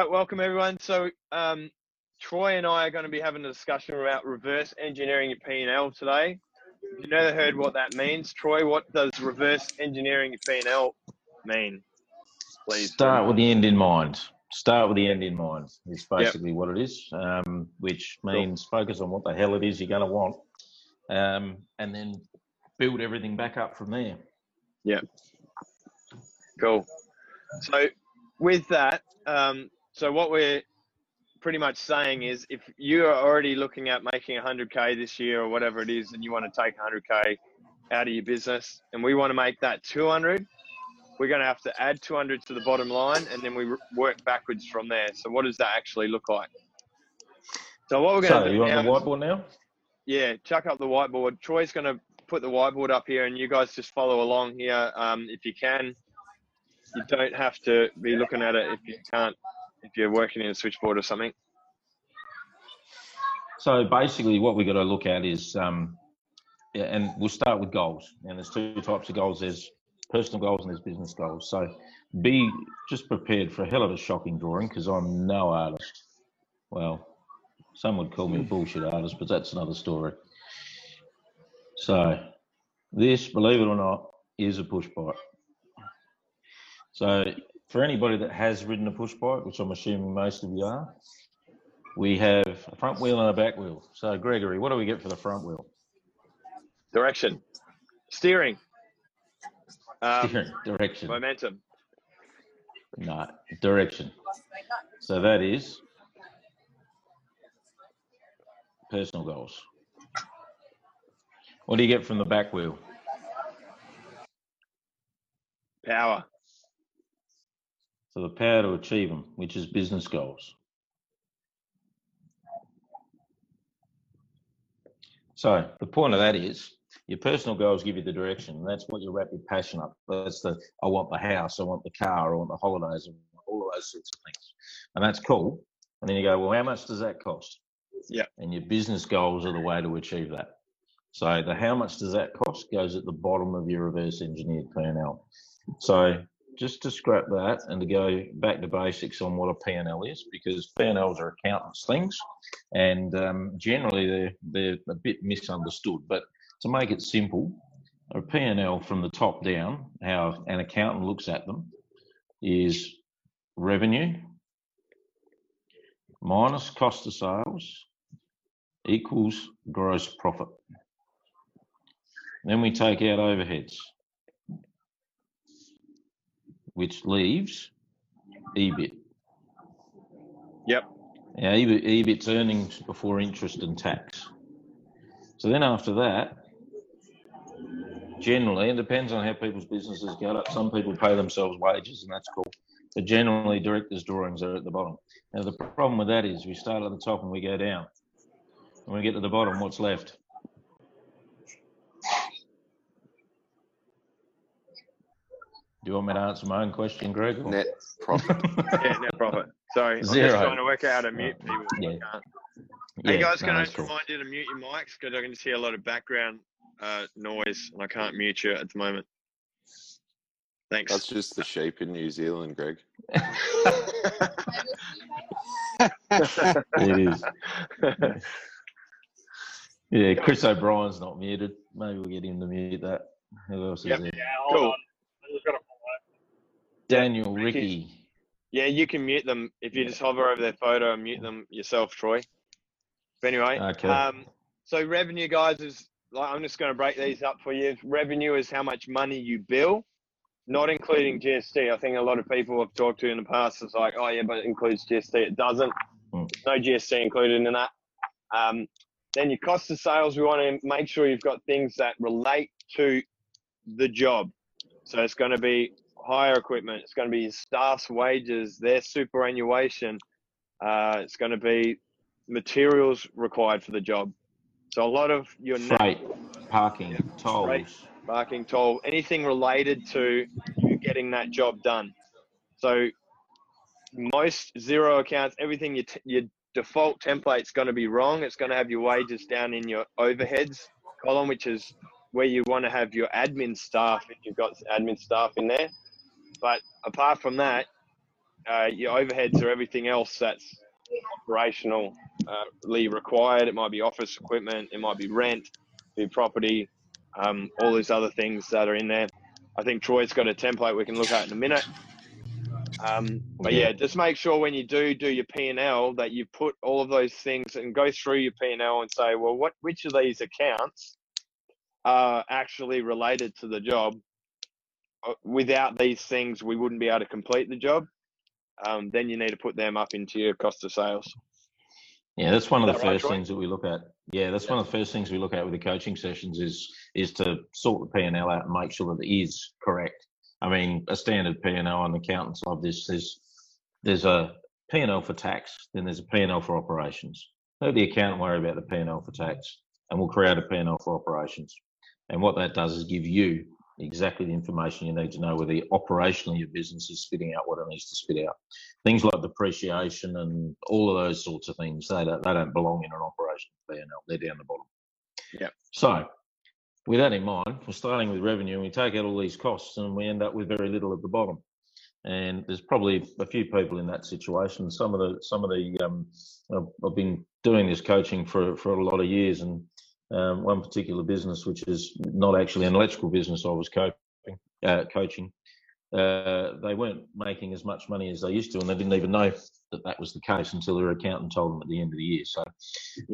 right, welcome everyone. So, um, Troy and I are going to be having a discussion about reverse engineering your P&L today. If you've never heard what that means, Troy, what does reverse engineering your P&L mean? Please. Start with the end in mind. Start with the end in mind. Is basically yep. what it is, um, which means cool. focus on what the hell it is you're going to want, um, and then build everything back up from there. Yeah. Cool. So with that, um, so what we're pretty much saying is if you are already looking at making 100k this year or whatever it is, and you want to take 100k out of your business, and we want to make that 200, we're going to have to add 200 to the bottom line, and then we work backwards from there. So what does that actually look like? So what we're going so to do you want the whiteboard now? Yeah, chuck up the whiteboard. Troy's going to put the whiteboard up here, and you guys just follow along here um, if you can you don't have to be looking at it if you can't if you're working in a switchboard or something. So basically, what we've got to look at is, um, and we'll start with goals. And there's two types of goals: there's personal goals and there's business goals. So be just prepared for a hell of a shocking drawing because I'm no artist. Well, some would call me a bullshit artist, but that's another story. So this, believe it or not, is a push bike. So for anybody that has ridden a push bike, which I'm assuming most of you are, we have a front wheel and a back wheel. So Gregory, what do we get for the front wheel? Direction, steering, um, steering, direction, momentum. No, direction. So that is personal goals. What do you get from the back wheel? Power. So the power to achieve them, which is business goals. So the point of that is your personal goals give you the direction. That's what you wrap your passion up. That's the I want the house, I want the car, I want the holidays, all of those sorts of things. And that's cool. And then you go, well, how much does that cost? Yeah. And your business goals are the way to achieve that. So the how much does that cost goes at the bottom of your reverse engineered P&L. So just to scrap that and to go back to basics on what a P&L is, because P&Ls are accountants' things, and um, generally they're they're a bit misunderstood. But to make it simple, a P&L from the top down, how an accountant looks at them, is revenue minus cost of sales equals gross profit. Then we take out overheads which leaves EBIT. Yep. Now, EBIT, EBIT's earnings before interest and tax. So then after that, generally, it depends on how people's businesses go up. Some people pay themselves wages, and that's cool. But generally, directors' drawings are at the bottom. Now, the problem with that is we start at the top and we go down. When we get to the bottom, what's left? Do you want me to answer my own question, Greg? Or? Net profit. yeah, net profit. Sorry, Zero. I'm just trying to work out how to mute people. Yeah. yeah. Hey guys, can no, I just cool. remind you to mute your mics because I can just hear a lot of background uh, noise and I can't mute you at the moment. Thanks. That's just the sheep in New Zealand, Greg. it is. Yeah, Chris O'Brien's not muted. Maybe we'll get him to mute that. Who else yep. is there? Yeah, cool. Daniel, Ricky. Yeah, you can mute them if you yeah. just hover over their photo and mute them yourself, Troy. But anyway, okay. Um, so revenue, guys, is like I'm just going to break these up for you. Revenue is how much money you bill, not including GST. I think a lot of people I've talked to in the past is like, oh yeah, but it includes GST. It doesn't. Mm. No GST included in that. Um, then your cost of sales, we want to make sure you've got things that relate to the job. So it's going to be hire equipment. It's going to be staff's wages, their superannuation. Uh, it's going to be materials required for the job. So a lot of your freight, parking, yeah, tolls, freight, parking, toll, anything related to you getting that job done. So most Xero accounts, everything your, t- your default template's going to be wrong. It's going to have your wages down in your overheads column, which is where you want to have your admin staff if you've got admin staff in there. But apart from that, uh, your overheads are everything else that's operationally uh, required. It might be office equipment, it might be rent, be property, um, all these other things that are in there. I think Troy's got a template we can look at in a minute. Um, but yeah, just make sure when you do do your P and L that you put all of those things and go through your P and L and say, well, what which of these accounts are actually related to the job? Uh, without these things, we wouldn't be able to complete the job. Um, then you need to put them up into your cost of sales. Yeah, that's one of the first things that we look at. Yeah, that's yeah. one of the first things we look at with the coaching sessions is is to sort the P and L out and make sure that it is correct. I mean, a standard P and L on accountants of this is there's a P and L for tax, then there's a P and L for operations. Let the accountant worry about the P and L for tax, and we'll create a P and L for operations. And what that does is give you exactly the information you need to know whether operationally your business is spitting out what it needs to spit out. Things like depreciation and all of those sorts of things, they don't, they don't belong in an operation P&L. They're down the bottom. Yeah. So with that in mind, we're starting with revenue and we take out all these costs and we end up with very little at the bottom. And there's probably a few people in that situation. Some of the, some of the, um, I've been doing this coaching for, for a lot of years and um, one particular business, which is not actually an electrical business I was coaching, uh, coaching. Uh, they weren't making as much money as they used to, and they didn't even know that that was the case until their accountant told them at the end of the year. So,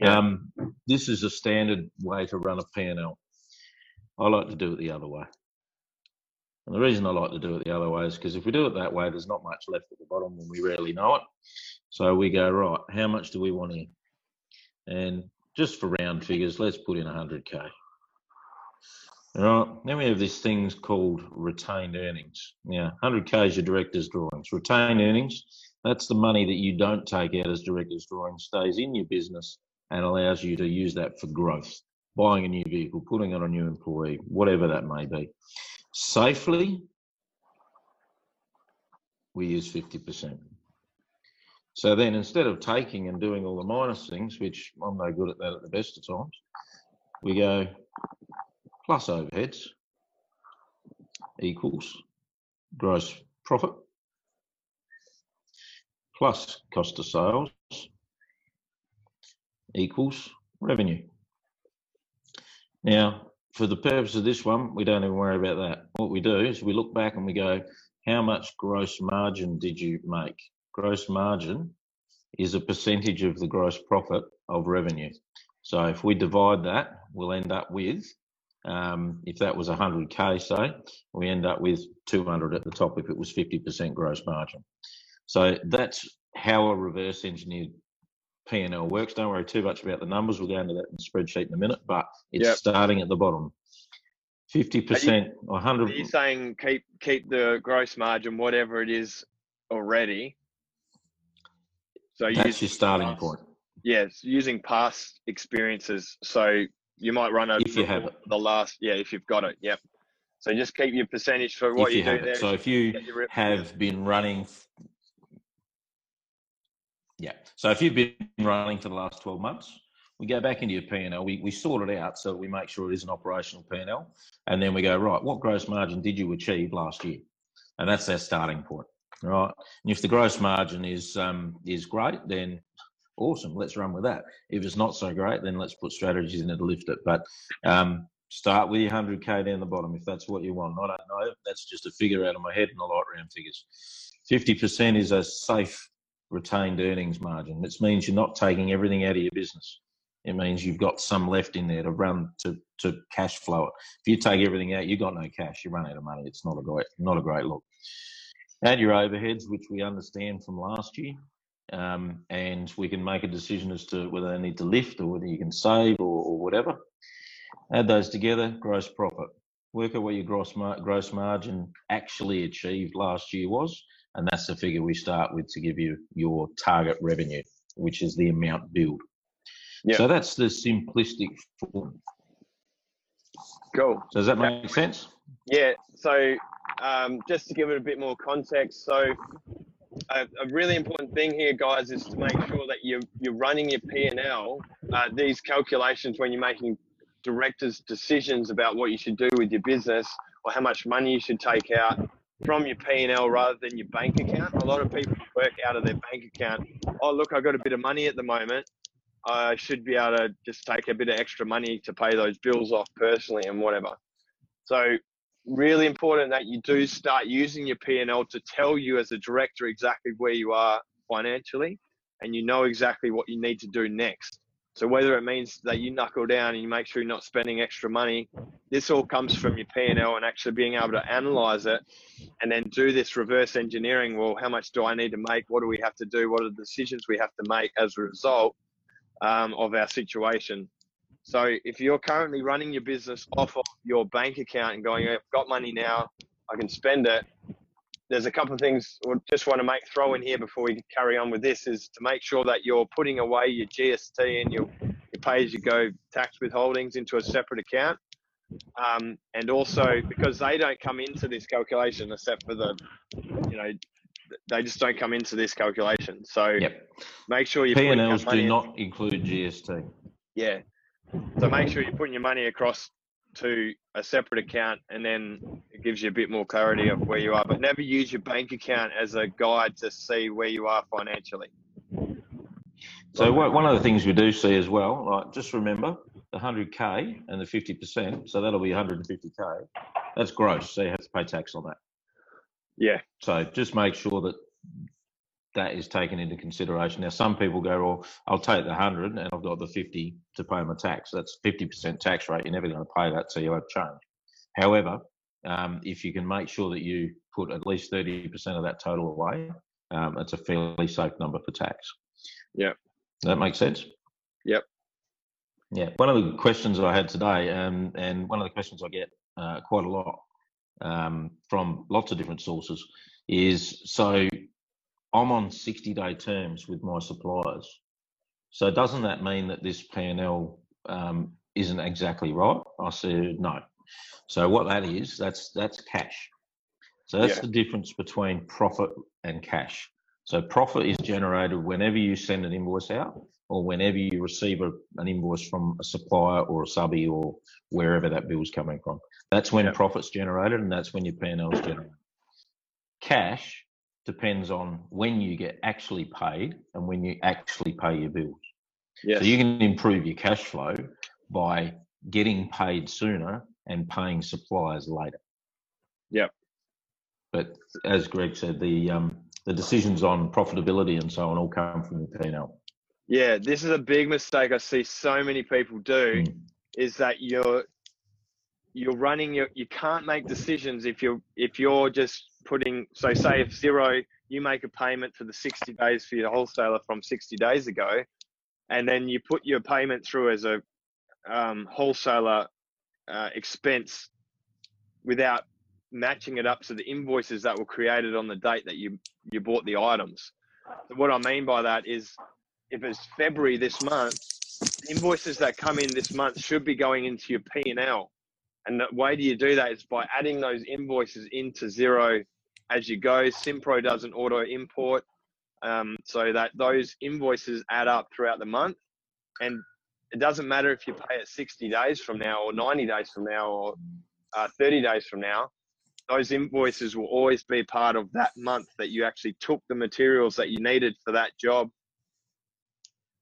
um, this is a standard way to run a P&L. I like to do it the other way. And the reason I like to do it the other way is because if we do it that way, there's not much left at the bottom and we rarely know it. So we go, right, how much do we want in? And just for round figures, let's put in 100k. All right, then we have these things called retained earnings. Now, 100k is your director's drawings. Retained earnings, that's the money that you don't take out as director's drawings, stays in your business and allows you to use that for growth, buying a new vehicle, putting on a new employee, whatever that may be. Safely, we use 50%. So then instead of taking and doing all the minus things, which I'm no good at that at the best of times, we go plus overheads equals gross profit plus cost of sales equals revenue. Now, for the purpose of this one, we don't even worry about that. What we do is we look back and we go, how much gross margin did you make? Gross margin is a percentage of the gross profit of revenue. So if we divide that, we'll end up with, um, if that was 100k, say, we end up with 200 at the top if it was 50% gross margin. So that's how a reverse engineered P&L works. Don't worry too much about the numbers. We'll go into that in the spreadsheet in a minute, but it's yep. starting at the bottom. 50% or 100. Are you saying keep keep the gross margin, whatever it is already, so that's your starting past, point. Yes, using past experiences. So you might run over if you have it. the last. Yeah, if you've got it. Yep. So just keep your percentage for what if you, you do there. So if you have been running, yeah. So if you've been running for the last twelve months, we go back into your P&L. We, we sort it out so we make sure it is an operational P&L. And then we go, right, what gross margin did you achieve last year? And that's our starting point right? And if the gross margin is um, is great, then awesome, let's run with that. If it's not so great, then let's put strategies in to lift it. But um, start with your 100k down the bottom if that's what you want. I don't know. That's just a figure out of my head and I like round figures. 50% is a safe retained earnings margin. This means you're not taking everything out of your business. It means you've got some left in there to run to, to cash flow it. If you take everything out, you've got no cash. You run out of money. It's not a great not a great look. Add your overheads, which we understand from last year, um, and we can make a decision as to whether they need to lift or whether you can save or, or whatever. Add those together, gross profit. Work out what your gross, mar- gross margin actually achieved last year was, and that's the figure we start with to give you your target revenue, which is the amount billed. Yep. So that's the simplistic form. Cool. Does that make sense? Yeah. So um, just to give it a bit more context, so a, a, really important thing here, guys, is to make sure that you're you're running your P and L. Uh, these calculations when you're making directors' decisions about what you should do with your business or how much money you should take out from your P and L rather than your bank account. A lot of people work out of their bank account. Oh, look, I've got a bit of money at the moment. I should be able to just take a bit of extra money to pay those bills off personally and whatever. So really important that you do start using your P&L to tell you as a director exactly where you are financially and you know exactly what you need to do next. So whether it means that you knuckle down and you make sure you're not spending extra money, this all comes from your P&L and actually being able to analyze it and then do this reverse engineering. Well, how much do I need to make? What do we have to do? What are the decisions we have to make as a result um, of our situation? So if you're currently running your business off of your bank account and going, I've got money now, I can spend it. There's a couple of things I just want to make throw in here before we carry on with this is to make sure that you're putting away your GST and your, your pay as you go tax withholdings into a separate account. Um, and also because they don't come into this calculation except for the, you know, they just don't come into this calculation. So yep. make sure you P&Ls do not include GST. Yeah, so make sure you're putting your money across to a separate account and then it gives you a bit more clarity of where you are. But never use your bank account as a guide to see where you are financially. So one of the things we do see as well, like just remember the 100k and the 50%, so that'll be 150k. That's gross, so you have to pay tax on that. Yeah. So just make sure that that is taken into consideration. Now, some people go, well, I'll take the 100 and I've got the 50 to pay my tax. That's 50% tax rate. You're never going to pay that, so you have change. However, um, if you can make sure that you put at least 30% of that total away, um, it's a fairly safe number for tax. Yeah. That makes sense? Yep. Yeah. One of the questions that I had today, um, and one of the questions I get uh, quite a lot um, from lots of different sources, is so I'm on 60 day terms with my suppliers. So doesn't that mean that this P&L um, isn't exactly right? I said no. So what that is, that's that's cash. So that's yeah. the difference between profit and cash. So profit is generated whenever you send an invoice out or whenever you receive a, an invoice from a supplier or a subby or wherever that bill's coming from. That's when yeah. profit's generated and that's when your P&L is generated. Cash depends on when you get actually paid and when you actually pay your bills. Yes. So you can improve your cash flow by getting paid sooner and paying suppliers later. Yep. But as Greg said, the um, the decisions on profitability and so on all come from the P&L. Yeah, this is a big mistake I see so many people do mm. is that you're you're running your you can't make decisions if you're if you're just putting so say if Xero you make a payment for the 60 days for your wholesaler from 60 days ago and then you put your payment through as a um, wholesaler uh, expense without matching it up to the invoices that were created on the date that you you bought the items. So what i mean by that is if it's february this month invoices that come in this month should be going into your p&l and the way do you do that is by adding those invoices into Xero as you go. Simpro does an auto import um, so that those invoices add up throughout the month. And it doesn't matter if you pay it 60 days from now or 90 days from now or uh, 30 days from now. Those invoices will always be part of that month that you actually took the materials that you needed for that job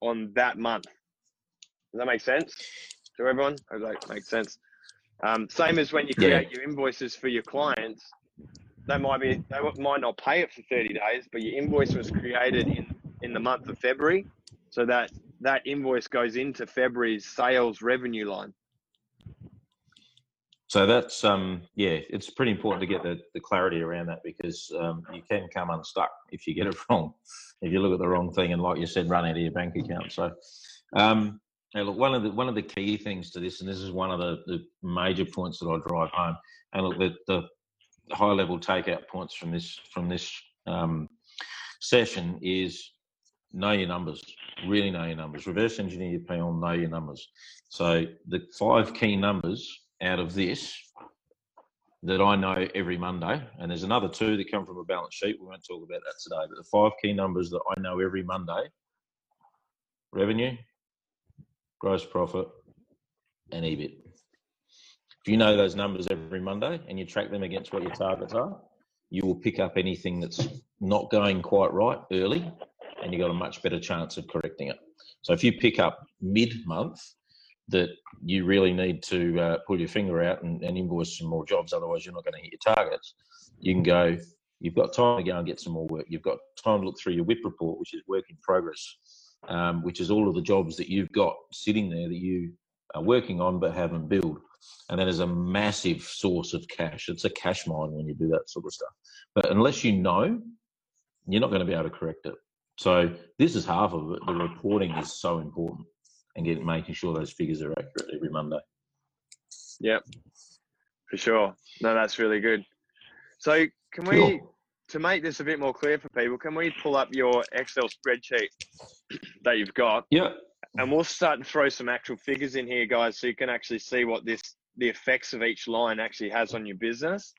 on that month. Does that make sense to everyone? Hope that makes sense. Um, same as when you create yeah. your invoices for your clients, they might be they might not pay it for 30 days, but your invoice was created in in the month of February, so that that invoice goes into February's sales revenue line. So that's um yeah, it's pretty important to get the, the clarity around that because um, you can come unstuck if you get it wrong, if you look at the wrong thing and like you said, run out of your bank account. So um, now, look, one of the one of the key things to this, and this is one of the, the major points that I drive home, and look, the, the high level takeout points from this from this um, session is know your numbers. Really know your numbers. Reverse engineer your P&L, know your numbers. So the five key numbers out of this that I know every Monday, and there's another two that come from a balance sheet. We won't talk about that today, but the five key numbers that I know every Monday: revenue, gross profit, and EBIT. If you know those numbers every Monday and you track them against what your targets are, you will pick up anything that's not going quite right early, and you've got a much better chance of correcting it. So if you pick up mid-month that you really need to uh, pull your finger out and, and invoice some more jobs, otherwise you're not going to hit your targets. You can go. You've got time to go and get some more work. You've got time to look through your WIP report, which is work in progress, um, which is all of the jobs that you've got sitting there that you are working on but haven't built. And that is a massive source of cash. It's a cash mine when you do that sort of stuff. But unless you know, you're not going to be able to correct it. So this is half of it. The reporting is so important and getting making sure those figures are accurate every Monday. Yep, for sure. No, that's really good. So can we, to make this a bit more clear for people, can we pull up your Excel spreadsheet that you've got? Yeah. And we'll start to throw some actual figures in here, guys, so you can actually see what this the effects of each line actually has on your business.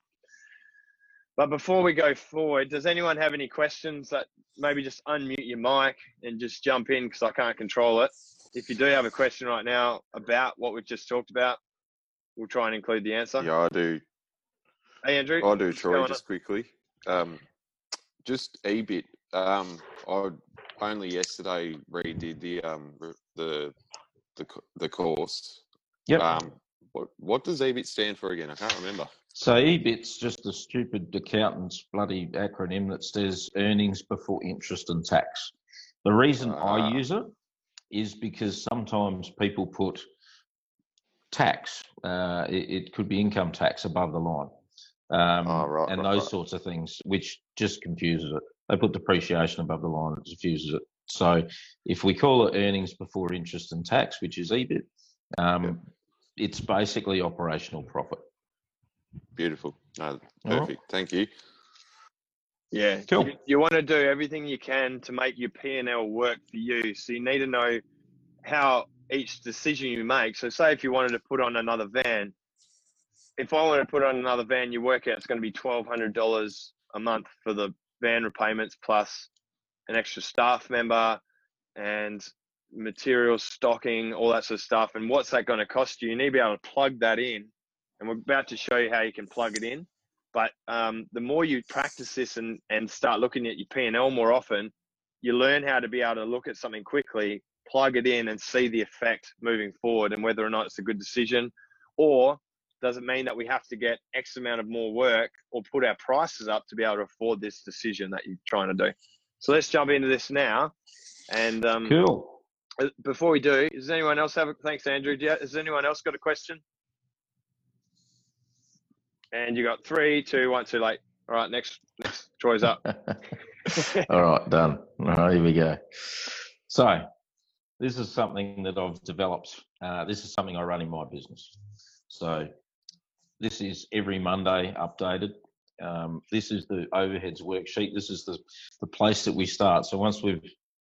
But before we go forward, does anyone have any questions that maybe just unmute your mic and just jump in because I can't control it. If you do have a question right now about what we've just talked about, we'll try and include the answer. Yeah, I do. Hey, Andrew. I do, Troy, just quickly. Um, just a bit. Um, I only yesterday redid the um the the the course. Yep. Um, what what does EBIT stand for again? I can't remember. So EBIT's just a stupid accountant's bloody acronym that says earnings before interest and tax. The reason I ah. use it is because sometimes people put tax, uh, it, it, could be income tax above the line, um, oh, right, and right, those right. sorts of things, which just confuses it. They put depreciation above the line, it confuses it. So if we call it earnings before interest and tax, which is EBIT, um, it's basically operational profit. Beautiful. No, perfect. Right. Thank you. Yeah, cool. You, you, want to do everything you can to make your P and L work for you. So you need to know how each decision you make. So say if you wanted to put on another van, if I want to put on another van, you work out it's going to be twelve hundred dollars a month for the van repayments plus an extra staff member and material stocking, all that sort of stuff. And what's that going to cost you? You need to be able to plug that in and we're about to show you how you can plug it in. But um, the more you practice this and, and start looking at your P&L more often, you learn how to be able to look at something quickly, plug it in and see the effect moving forward and whether or not it's a good decision or does it mean that we have to get X amount of more work or put our prices up to be able to afford this decision that you're trying to do? So let's jump into this now. And um, cool. Uh, before we do, does anyone else have a thanks, Andrew? has anyone else got a question? And you got three, two, one, too late. All right, next, next. Troy's up. All right, done. All right, here we go. So, this is something that I've developed. Uh, this is something I run in my business. So, this is every Monday updated. Um, this is the overheads worksheet. This is the, the place that we start. So once we've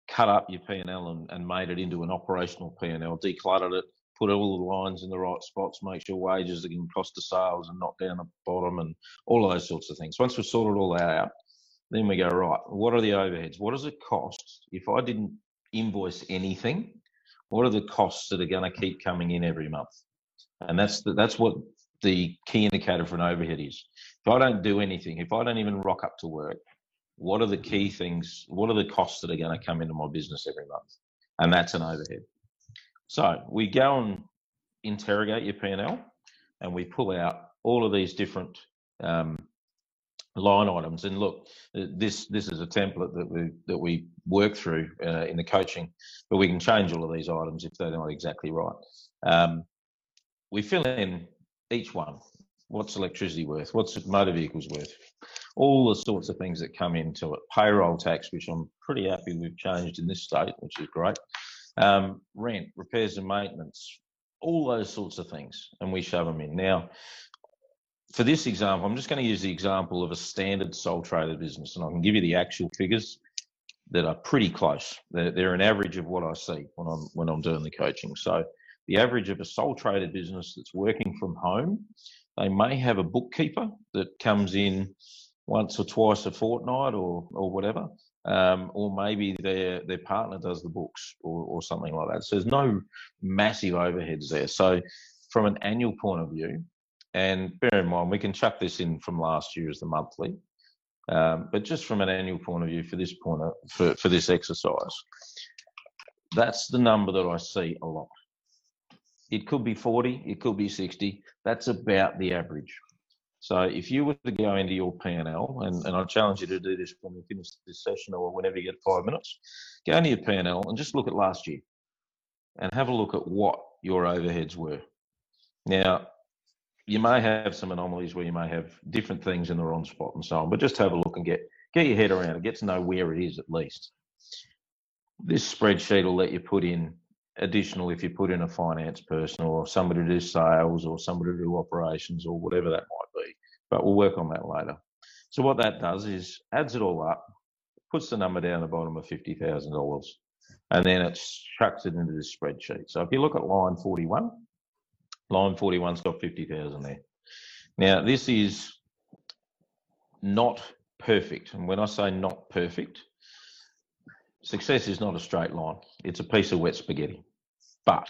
cut up your P&L and, and made it into an operational P&L, decluttered it, put all the lines in the right spots, make sure wages are getting cost of sales and not down the bottom, and all of those sorts of things. Once we've sorted all that out, then we go right. What are the overheads? What does it cost if I didn't invoice anything? What are the costs that are going to keep coming in every month? And that's the, that's what the key indicator for an overhead is. If I don't do anything, if I don't even rock up to work, what are the key things? What are the costs that are going to come into my business every month? And that's an overhead. So we go and interrogate your P&L and we pull out all of these different um, line items. And look, this this is a template that we that we work through uh, in the coaching, but we can change all of these items if they're not exactly right. Um, we fill in each one. What's electricity worth? What's motor vehicles worth? All the sorts of things that come into it. Payroll tax, which I'm pretty happy we've changed in this state, which is great um, rent, repairs and maintenance, all those sorts of things, and we shove them in. Now, for this example, I'm just going to use the example of a standard sole trader business, and I can give you the actual figures that are pretty close. They're, they're an average of what I see when I'm when I'm doing the coaching. So, the average of a sole trader business that's working from home, they may have a bookkeeper that comes in once or twice a fortnight or or whatever um, or maybe their their partner does the books or, or something like that. So there's no massive overheads there. So from an annual point of view, and bear in mind we can chuck this in from last year as the monthly. Um, but just from an annual point of view, for this point of, for for this exercise, that's the number that I see a lot. It could be 40, it could be 60. That's about the average. So if you were to go into your P&L, and, and I challenge you to do this when we finish this session or whenever you get five minutes, go into your P&L and just look at last year and have a look at what your overheads were. Now, you may have some anomalies where you may have different things in the wrong spot and so on, but just have a look and get get your head around it, get to know where it is at least. This spreadsheet will let you put in additional if you put in a finance person or somebody to do sales or somebody to do operations or whatever that might be. But we'll work on that later. So what that does is adds it all up, puts the number down the bottom of fifty thousand dollars, and then it chucks it into this spreadsheet. So if you look at line forty-one, line forty-one's got fifty thousand there. Now this is not perfect, and when I say not perfect, success is not a straight line. It's a piece of wet spaghetti. But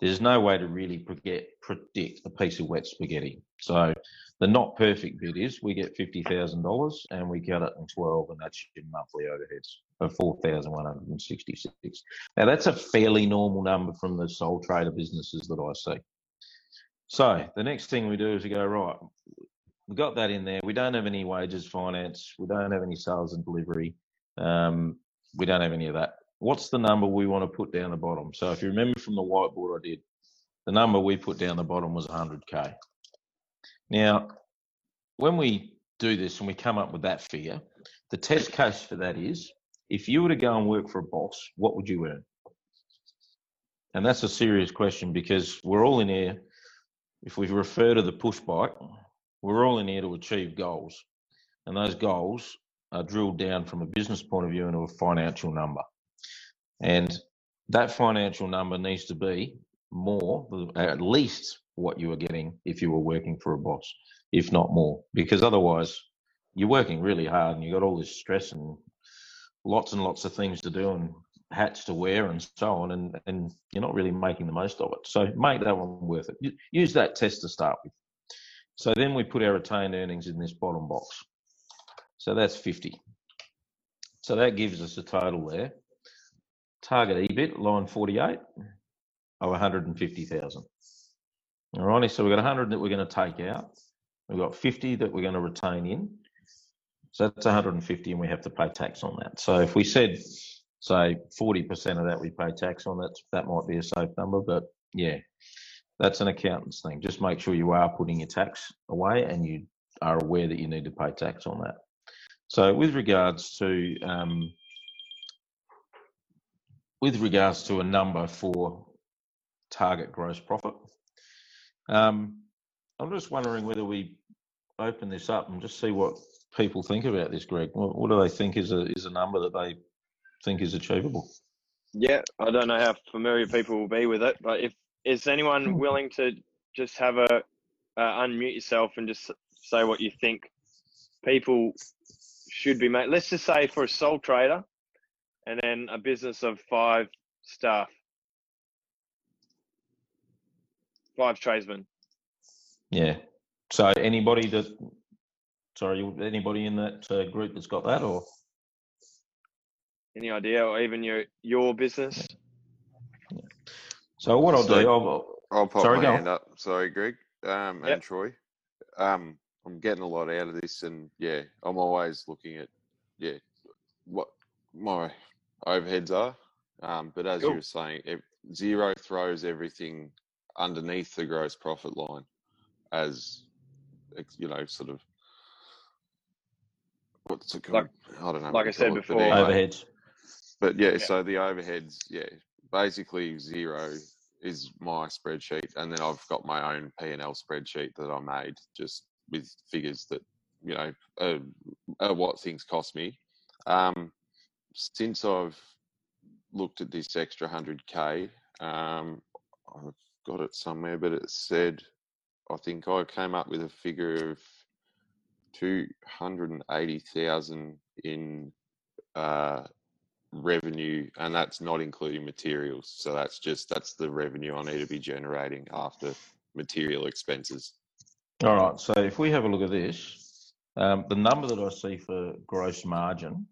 there's no way to really predict a piece of wet spaghetti. So the not perfect bit is we get $50,000 and we get it in 12 and that's your monthly overheads of 4,166. Now that's a fairly normal number from the sole trader businesses that I see. So the next thing we do is we go, right, we got that in there. We don't have any wages finance. We don't have any sales and delivery. Um, we don't have any of that. What's the number we want to put down the bottom? So if you remember from the whiteboard I did, the number we put down the bottom was 100K. Now, when we do this and we come up with that figure, the test case for that is if you were to go and work for a boss, what would you earn? And that's a serious question because we're all in here, if we refer to the push bike, we're all in here to achieve goals. And those goals are drilled down from a business point of view into a financial number. And that financial number needs to be more, at least what you were getting if you were working for a boss, if not more, because otherwise you're working really hard and you've got all this stress and lots and lots of things to do and hats to wear and so on, and, and you're not really making the most of it. So make that one worth it. Use that test to start with. So then we put our retained earnings in this bottom box. So that's 50. So that gives us a total there. Target EBIT, line 48, of 150,000. All righty, so we've got 100 that we're going to take out. We've got 50 that we're going to retain in. So that's 150 and we have to pay tax on that. So if we said, say, 40% of that we pay tax on, that that might be a safe number, but yeah, that's an accountant's thing. Just make sure you are putting your tax away and you are aware that you need to pay tax on that. So with regards to um, with regards to a number for target gross profit, um, I'm just wondering whether we open this up and just see what people think about this, Greg. What, what do they think is a is a number that they think is achievable? Yeah, I don't know how familiar people will be with it, but if is anyone hmm. willing to just have a uh, unmute yourself and just say what you think people should be made. Let's just say for a sole trader and then a business of five staff, five tradesmen. Yeah. So anybody that, sorry, anybody in that uh, group that's got that or? Any idea, or even your your business? Yeah. So what I'll so, do, I'll, I'll pop sorry, my hand up. Sorry, Greg um, and yep. Troy. Um, I'm getting a lot out of this, and yeah, I'm always looking at yeah what my overheads are. Um, but as cool. you were saying, it, Xero throws everything underneath the gross profit line as you know, sort of what's it called? Like, I don't know. Like I said before, but overheads. But yeah, yeah, so the overheads, yeah, basically Xero is my spreadsheet, and then I've got my own P and L spreadsheet that I made just with figures that you know uh, uh, what things cost me. Um, since I've looked at this extra hundred k, um, I've got it somewhere, but it said I think I came up with a figure of two hundred and eighty thousand in uh, revenue, and that's not including materials. So that's just that's the revenue I need to be generating after material expenses. All right. So if we have a look at this, Um, the number that I see for gross margin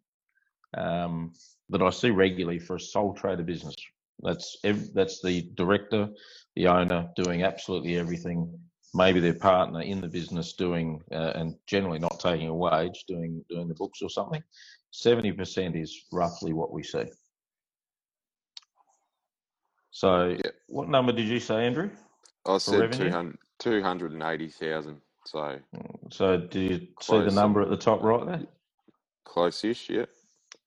um, that I see regularly for a sole trader business. That's that's the director, the owner doing absolutely everything. Maybe their partner in the business doing uh, and generally not taking a wage, doing doing the books or something. Seventy percent is roughly what we see. So, what number did you say, Andrew? I said 200, 280,000. So, so do you see the number at the top right there? Close-ish, yeah.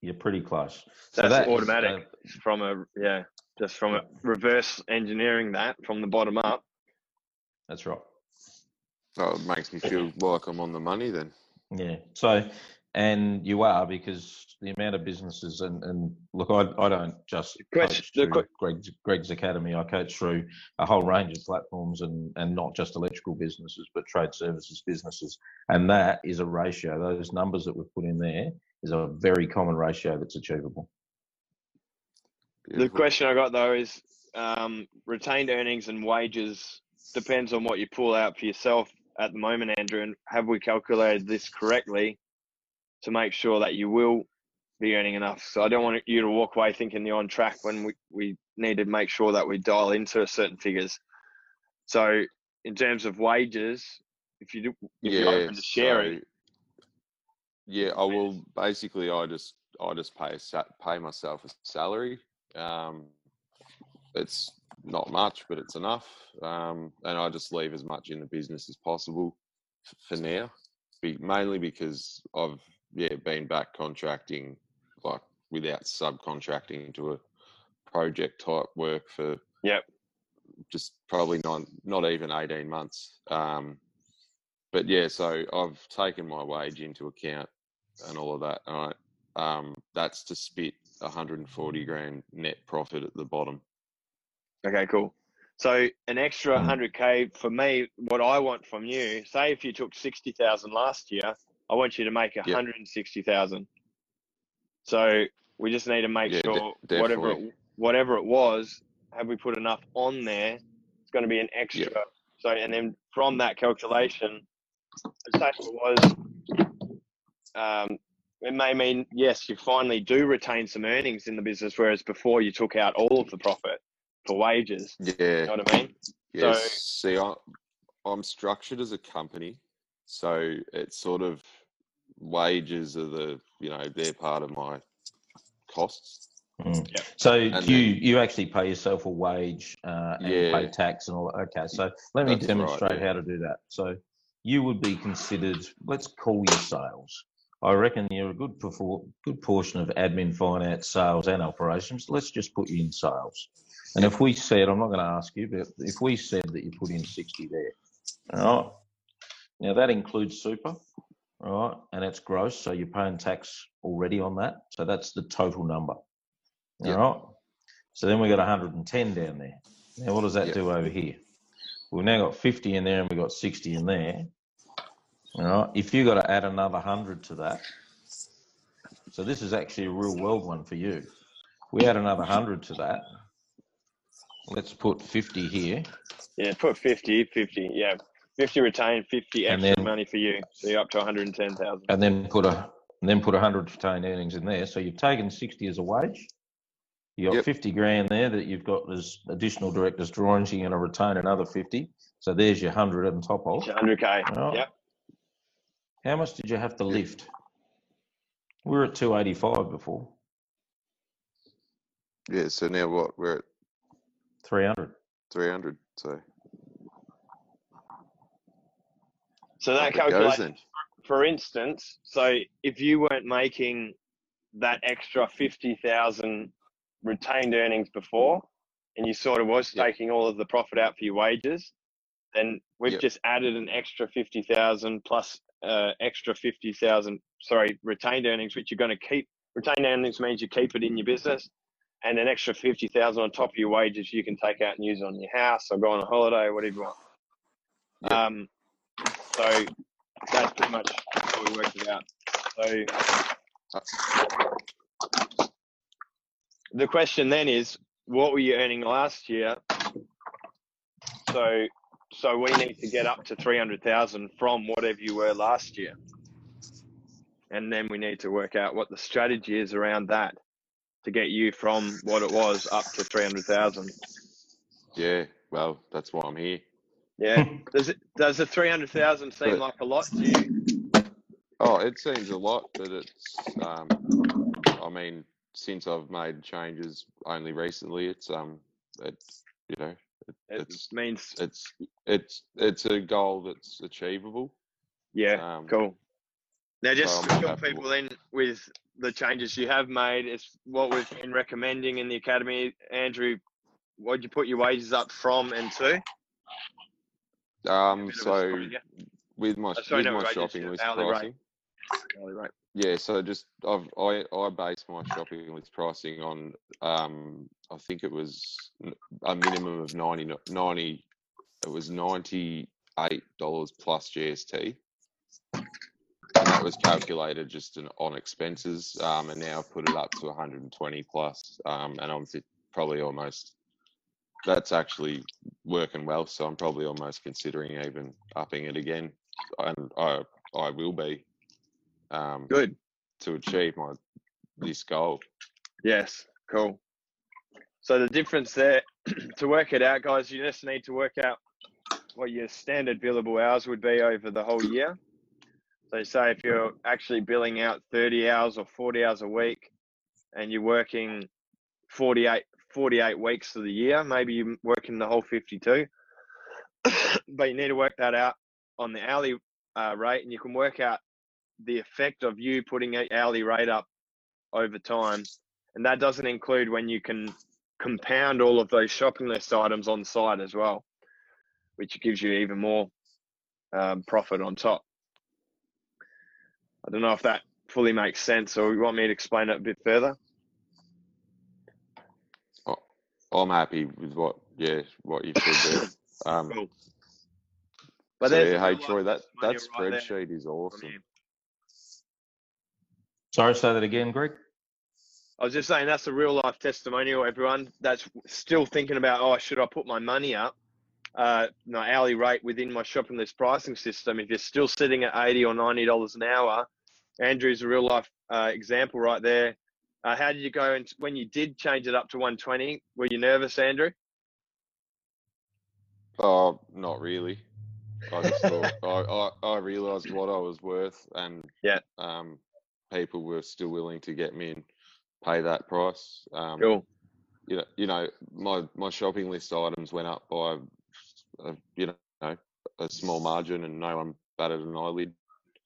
You're pretty close. So That's that automatic is, uh, from a yeah, just from a reverse engineering that from the bottom up. That's right. Oh, it makes me feel like I'm on the money then. Yeah. So and you are because the amount of businesses and, and look, I, I don't just coach through Greg's, Greg's Academy. I coach through a whole range of platforms and, and not just electrical businesses, but trade services businesses. And that is a ratio. Those numbers that we've put in there is a very common ratio that's achievable. The question I got though is um, retained earnings and wages depends on what you pull out for yourself at the moment, Andrew. And have we calculated this correctly? to make sure that you will be earning enough. So I don't want you to walk away thinking you're on track when we, we need to make sure that we dial into certain figures. So in terms of wages, if you do, if yeah, you're open to sharing, so, yeah, I will. Basically, I just I just pay pay myself a salary. Um, it's not much, but it's enough, um, and I just leave as much in the business as possible for now. Be, mainly because I've yeah, been back contracting like without subcontracting to a project type work for yep just probably not not even 18 months um but yeah so i've taken my wage into account and all of that and I, um that's to spit 140 grand net profit at the bottom okay cool so an extra 100k hmm. for me what i want from you say if you took 60000 last year I want you to make 160,000. Yep. So we just need to make yeah, sure de- whatever it, whatever it was, have we put enough on there? It's going to be an extra. Yep. So and then from that calculation, say it was, um, it may mean yes, you finally do retain some earnings in the business, whereas before you took out all of the profit for wages. Yeah, you know what I mean. Yes. So, See, I, I'm structured as a company so it's sort of wages are the you know they're part of my costs. Mm. Yeah. So and you then, you actually pay yourself a wage uh, and yeah. pay tax and all. That. Okay, so let me demonstrate right, yeah. how to do that. So you would be considered. Let's call you sales. I reckon you're a good good portion of admin, finance, sales, and operations. Let's just put you in sales. And if we said, I'm not going to ask you, but if we said that you put in 60 there, all right, now that includes super, right? And it's gross, so you're paying tax already on that. So that's the total number. Yep. All right. So then we got 110 down there. Now what does that yep. do over here? We've now got 50 in there and we've got 60 in there. All right. If you got to add another 100 to that, so this is actually a real world one for you. We add another 100 to that. Let's put 50 here. Yeah, put 50, 50. Yeah, 50 retained, 50 extra then, money for you. So you're up to 110,000. And then put a and then put 100 retained earnings in there. So you've taken 60 as a wage. You got yep. 50 grand there that you've got as additional directors drawings. You're going to retain another 50. So there's your 100 on top of. 100k. Right. Yep. How much did you have to lift? We were at 285 before. Yeah. So now what? We're at 300. 300. So So that calculates, for instance, so if you weren't making that extra 50,000 retained earnings before, and you sort of was yep. taking all of the profit out for your wages, then we've yep. just added an extra 50,000 plus uh, extra 50,000, sorry, retained earnings, which you're going to keep. Retained earnings means you keep it in your business and an extra 50,000 on top of your wages you can take out and use on your house or go on a holiday or whatever you want. Um, so that's pretty much how we worked it out. So the question then is, what were you earning last year? So so we need to get up to 300,000 from whatever you were last year. and then we need to work out what the strategy is around that to get you from what it was up to three hundred thousand. Yeah, well, that's why I'm here. Yeah. does it does the three hundred thousand seem but, like a lot to you? Oh, it seems a lot, but it's. Um, I mean, since I've made changes only recently, it's um, it's you know, it, it it's means it's it's it's a goal that's achievable. Yeah, um, cool. Now, just so to fill people in with the changes you have made, it's what we've been recommending in the academy. Andrew, what'd you put your wages up from and to? Um, so with my, oh, sorry, with no, my shopping list pricing. Rate. Hourly rate. Yeah, so just I've I I base my shopping list pricing on um I think it was a minimum of 90, 90 it was ninety eight dollars plus GST, and that was calculated just on expenses. Um, and now I've put it up to one hundred and twenty plus, um, and I'm probably almost that's actually working well. So I'm probably almost considering even upping it again, and I I will be. Um, Good to achieve my this goal. Yes, cool. So the difference there, to work it out, guys, you just need to work out what your standard billable hours would be over the whole year. So say if you're actually billing out 30 hours or 40 hours a week, and you're working 48 48 weeks of the year. Maybe you're working the whole 52, but you need to work that out on the hourly uh, rate, and you can work out the effect of you putting an hourly rate up over time. And that doesn't include when you can compound all of those shopping list items on site as well, which gives you even more um, profit on top. I don't know if that fully makes sense or you want me to explain it a bit further. Oh, I'm happy with what yeah what you've said there. Um, cool. But so, yeah, hey Troy, that that spreadsheet right is awesome. Sorry, say that again, Greg. I was just saying that's a real life testimonial. Everyone that's still thinking about, oh, should I put my money up, uh, my hourly rate within my shopping list pricing system? If you're still sitting at eighty or ninety dollars an hour, Andrew's a real life uh, example right there. Uh, how did you go? And when you did change it up to 120, were you nervous, Andrew? Oh, not really. I just thought I, I, I realised what I was worth, and yeah, um, people were still willing to get me and pay that price. Um, cool. You know, you know, my my shopping list items went up by, a, you know, a small margin, and no one batted an eyelid.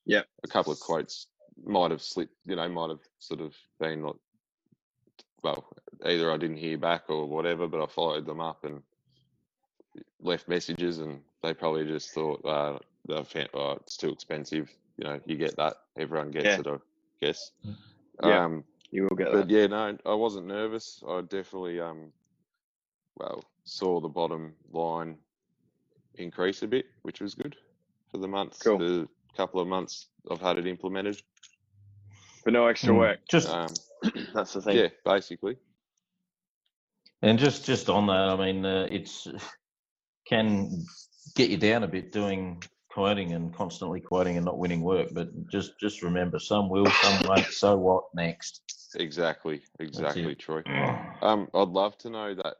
Yeah. A couple of quotes might have slipped, you know, might have sort of been like well, either I didn't hear back or whatever, but I followed them up and left messages, and they probably just thought, uh, oh, it's too expensive. You know, you get that. Everyone gets yeah. it, I guess. Yeah, um, you will get but that. yeah, no, I wasn't nervous. I definitely, um, well, saw the bottom line increase a bit, which was good for the month. Cool. The couple of months I've had it implemented. For no extra mm. work. Just um, that's the thing. Yeah, basically. And just just on that, I mean, uh, it's can get you down a bit doing quoting and constantly quoting and not winning work. But just just remember, some will, some won't. So what next? Exactly, exactly, Troy. Um, I'd love to know that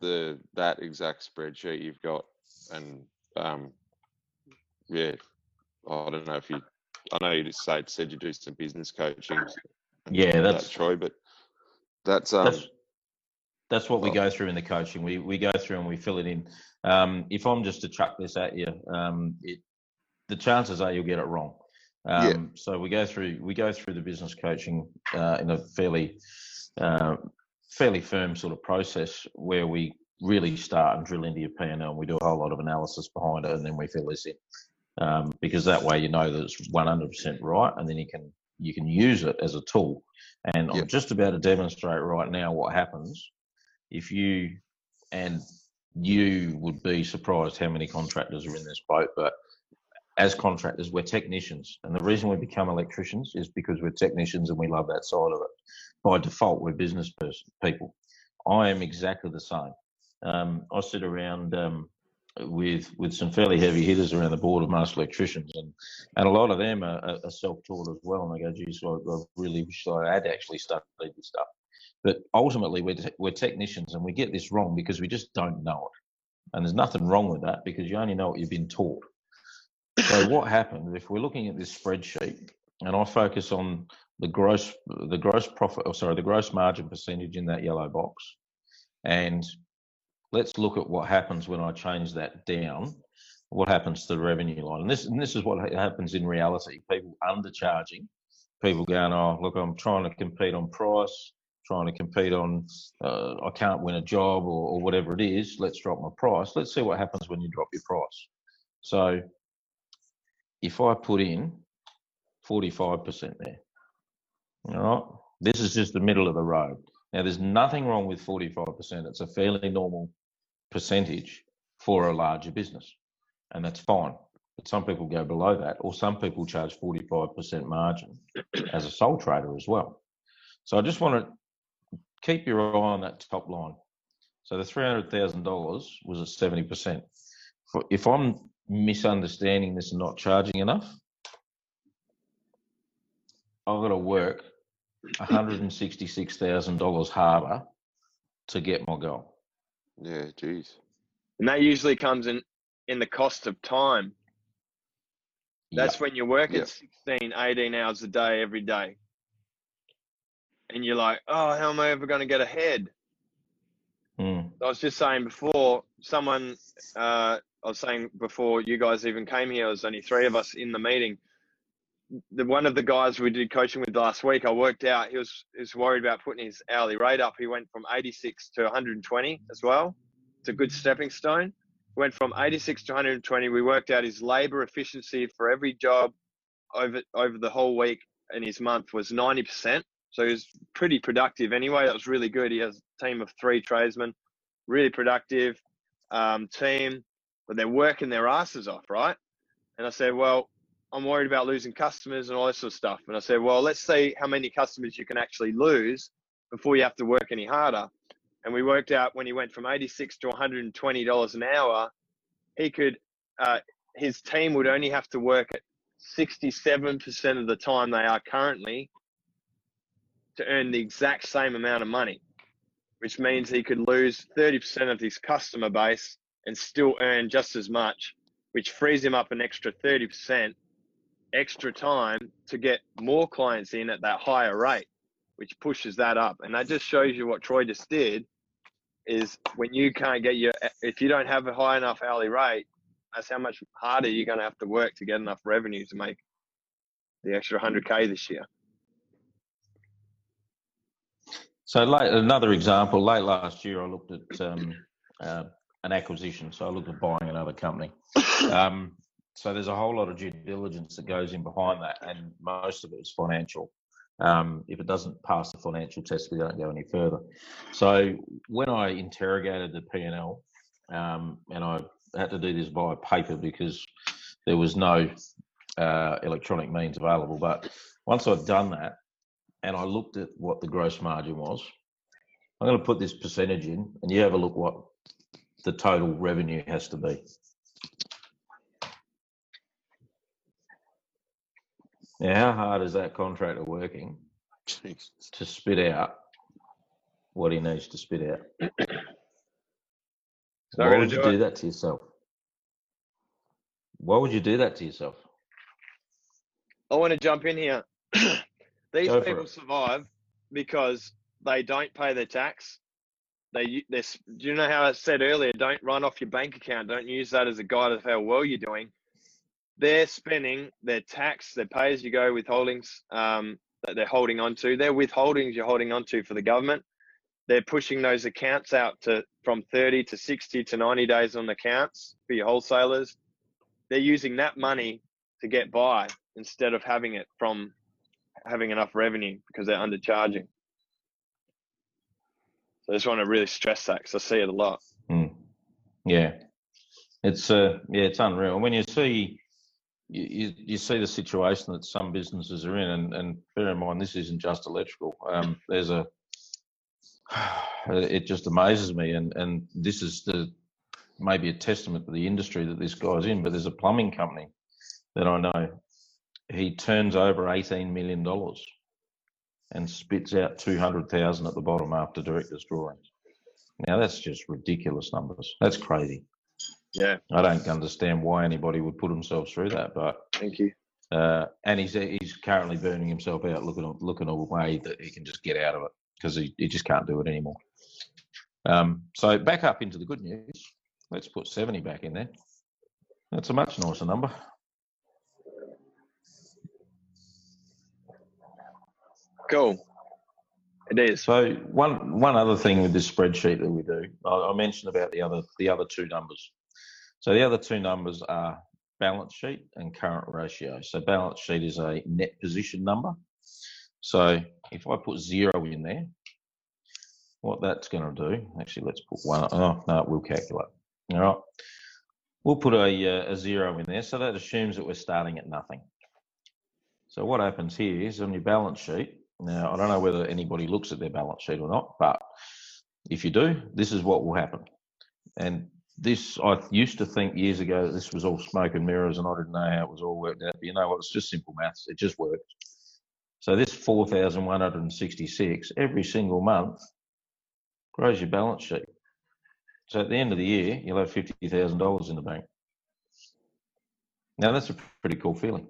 the that exact spreadsheet you've got, and um, yeah, I don't know if you I know you just said said you do some business coaching. Yeah, that's that, Troy, but that's um. That's, that's what we go through in the coaching. We we go through and we fill it in. Um, if I'm just to chuck this at you, um, it, the chances are you'll get it wrong. Um, yeah. So we go through we go through the business coaching uh, in a fairly uh, fairly firm sort of process where we really start and drill into your P&L and we do a whole lot of analysis behind it and then we fill this in um, because that way you know that it's 100% right, and then you can you can use it as a tool. And yep. I'm just about to demonstrate right now what happens if you and you would be surprised how many contractors are in this boat, but as contractors, we're technicians. And the reason we become electricians is because we're technicians and we love that side of it. By default, we're business person, people. I am exactly the same. Um, I sit around um, with with some fairly heavy hitters around the board of master electricians, and and a lot of them are, are self-taught as well. And they go, "Geez, I, I really wish I had actually studied this stuff." But ultimately, we're we're technicians, and we get this wrong because we just don't know it. And there's nothing wrong with that because you only know what you've been taught. So what happens if we're looking at this spreadsheet, and I focus on the gross the gross profit, or sorry, the gross margin percentage in that yellow box, and let's look at what happens when I change that down. What happens to the revenue line? And this, and this is what happens in reality. People undercharging, people going, oh, look, I'm trying to compete on price, trying to compete on, uh, I can't win a job or, or whatever it is. Let's drop my price. Let's see what happens when you drop your price. So if I put in 45% there, all right, this is just the middle of the road. Now, there's nothing wrong with 45%. It's a fairly normal percentage for a larger business, and that's fine. But some people go below that, or some people charge 45% margin as a sole trader as well. So I just want to keep your eye on that top line. So the $300,000 was at 70%. If I'm misunderstanding this and not charging enough, I've got to work $166,000 harder to get my goal. Yeah, geez. And that usually comes in in the cost of time. That's yep. when you're working yep. 16, 18 hours a day every day. And you're like, oh, how am I ever going to get ahead? Mm. I was just saying before, someone, uh, I was saying before you guys even came here, there was only three of us in the meeting the one of the guys we did coaching with last week, I worked out he was he was worried about putting his hourly rate up. He went from 86 to 120 as well. It's a good stepping stone. Went from 86 to 120. We worked out his labor efficiency for every job over over the whole week and his month was 90%. So he was pretty productive anyway. That was really good. He has a team of three tradesmen, really productive um, team, but they're working their asses off, right? And I said, well, I'm worried about losing customers and all this sort of stuff. And I said, well, let's see how many customers you can actually lose before you have to work any harder. And we worked out when he went from 86 to 120 dollars an hour, he could, uh, his team would only have to work at 67% of the time they are currently to earn the exact same amount of money, which means he could lose 30% of his customer base and still earn just as much, which frees him up an extra 30% extra time to get more clients in at that higher rate, which pushes that up. And that just shows you what Troy just did is when you can't get your, if you don't have a high enough hourly rate, that's how much harder you're going to have to work to get enough revenue to make the extra 100K this year. So late, another example, late last year, I looked at um, uh, an acquisition. So I looked at buying another company. Um, so there's a whole lot of due diligence that goes in behind that, and most of it is financial. Um, if it doesn't pass the financial test, we don't go any further. So when I interrogated the P&L, um, and I had to do this via paper because there was no uh, electronic means available. But once I'd done that, and I looked at what the gross margin was, I'm going to put this percentage in, and you have a look what the total revenue has to be. Now, how hard is that contractor working Jeez. to spit out what he needs to spit out? Why would you do, do that to yourself? Why would you do that to yourself? I want to jump in here. These Go people survive because they don't pay their tax. They, they, do you know how I said earlier? Don't run off your bank account. Don't use that as a guide of how well you're doing they're spending their tax, their pay as you go withholdings um, that they're holding on to. Their withholdings you're holding on to for the government. They're pushing those accounts out to from 30 to 60 to 90 days on accounts for your wholesalers. They're using that money to get by instead of having it from having enough revenue because they're undercharging. So I just want to really stress that because I see it a lot. Mm. Yeah, it's uh, yeah, it's unreal. When you see you, you see the situation that some businesses are in, and, and bear in mind this isn't just electrical. Um, there's a, it just amazes me, and and this is the maybe a testament to the industry that this guy's in, but there's a plumbing company that I know. He turns over $18 million and spits out 200,000 at the bottom after director's drawings. Now that's just ridiculous numbers. That's crazy. Yeah. I don't understand why anybody would put themselves through that, but thank you. Uh, and he's he's currently burning himself out, looking looking a way that he can just get out of it because he, he just can't do it anymore. Um, so back up into the good news. Let's put 70 back in there. That's a much nicer number. Cool. It is. So one one other thing with this spreadsheet that we do, I, I mentioned about the other the other two numbers. So the other two numbers are balance sheet and current ratio. So balance sheet is a net position number. So if I put zero in there, what that's going to do, actually, let's put one. Oh, no, we'll calculate. All right. We'll put a, uh, a zero in there. So that assumes that we're starting at nothing. So what happens here is on your balance sheet. Now, I don't know whether anybody looks at their balance sheet or not, but if you do, this is what will happen. And this, I used to think years ago this was all smoke and mirrors and I didn't know how it was all worked out. But you know what? It's just simple maths. It just works. So this 4,166 every single month grows your balance sheet. So at the end of the year, you'll have $50,000 in the bank. Now that's a pretty cool feeling.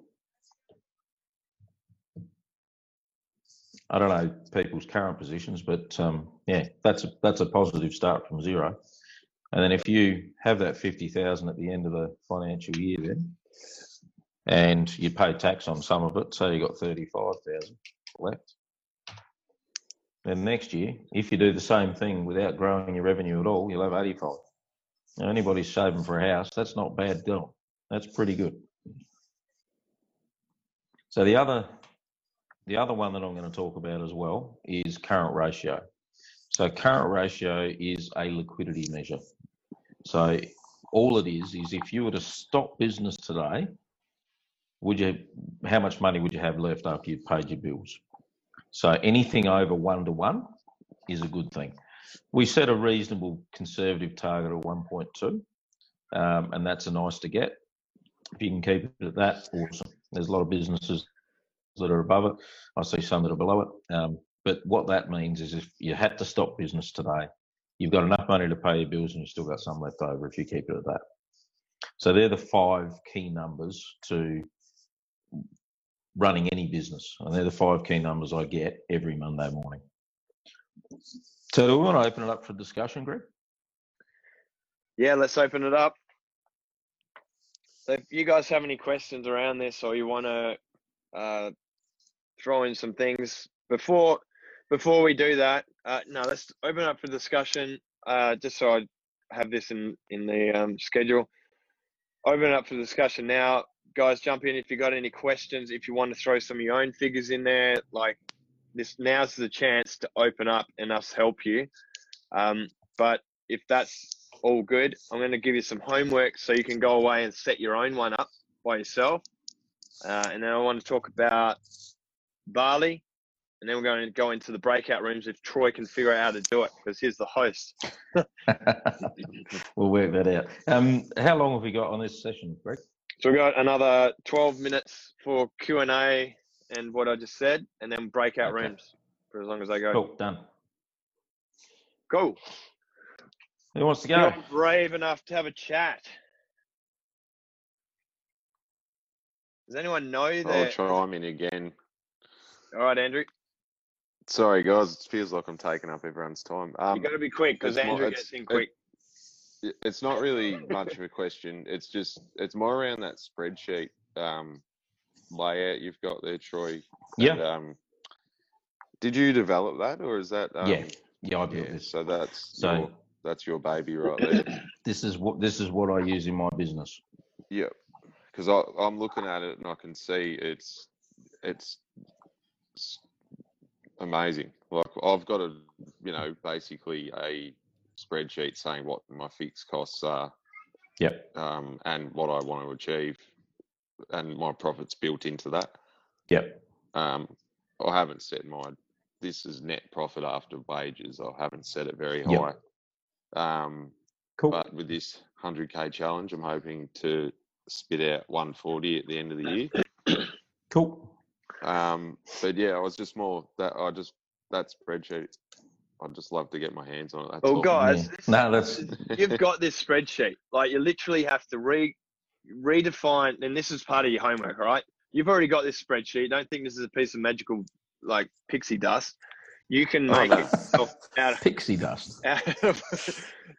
I don't know people's current positions, but um, yeah, that's a that's a positive start from zero. And then if you have that fifty thousand at the end of the financial year, then and you pay tax on some of it, so you got thirty five thousand left. Then next year, if you do the same thing without growing your revenue at all, you'll have 85. Now, anybody's saving for a house, that's not bad going. That's pretty good. So the other, the other one that I'm going to talk about as well is current ratio. So current ratio is a liquidity measure. So all it is is if you were to stop business today, would you? How much money would you have left after you've paid your bills? So anything over one to one is a good thing. We set a reasonable conservative target of 1.2, um, and that's a nice to get. If you can keep it at that, awesome. There's a lot of businesses that are above it. I see some that are below it. Um, but what that means is if you had to stop business today, you've got enough money to pay your bills and you've still got some left over if you keep it at that. So they're the five key numbers to running any business. And they're the five key numbers I get every Monday morning. So do we want to open it up for discussion, Greg? Yeah, let's open it up. So if you guys have any questions around this or you want to uh, throw in some things before before we do that, uh, no, let's open up for discussion. Uh, just so I have this in in the um, schedule. Open up for discussion now guys jump in if you got any questions. If you want to throw some of your own figures in there, like this, now's the chance to open up and us help you. Um, but if that's all good, I'm going to give you some homework so you can go away and set your own one up by yourself. Uh, and then I want to talk about Bali, and then we're going to go into the breakout rooms if Troy can figure out how to do it because he's the host. we'll work that out. Um, how long have we got on this session, Greg? So we got another 12 minutes for Q&A and what I just said, and then breakout okay. rooms for as long as they go. Cool, done. Cool. Who wants to go? You're brave enough to have a chat. Does anyone know that? I'll chime in again. All right, Andrew. Sorry, guys. It feels like I'm taking up everyone's time. Um, you got to be quick because Andrew gets in quick it's not really much of a question. It's just it's more around that spreadsheet um, layout you've got there, Troy. Yeah. um, did you develop that, or is that? Um, yeah. Yeah, I built yeah, this. So that's so your, that's your baby right there. this is what this is what I use in my business. Yeah, because I'm looking at it and I can see it's it's, it's amazing. Like I've got a you know basically a spreadsheet saying what my fixed costs are. Yep. Um, and what I want to achieve, and my profits built into that. Yep. Um, I haven't set my. This is net profit after wages. I haven't set it very high. Yep. Um, Cool. But with this 100k challenge, I'm hoping to spit out 140 at the end of the year. cool. Um, but yeah, I was just more that I just that spreadsheet. I'd just love to get my hands on it. That's well, all. guys, yeah. no, that's you've got this spreadsheet. Like you literally have to re redefine, and this is part of your homework, right? You've already got this spreadsheet. Don't think this is a piece of magical like pixie dust. You can oh, make oh, no. it out of pixie dust. Out of,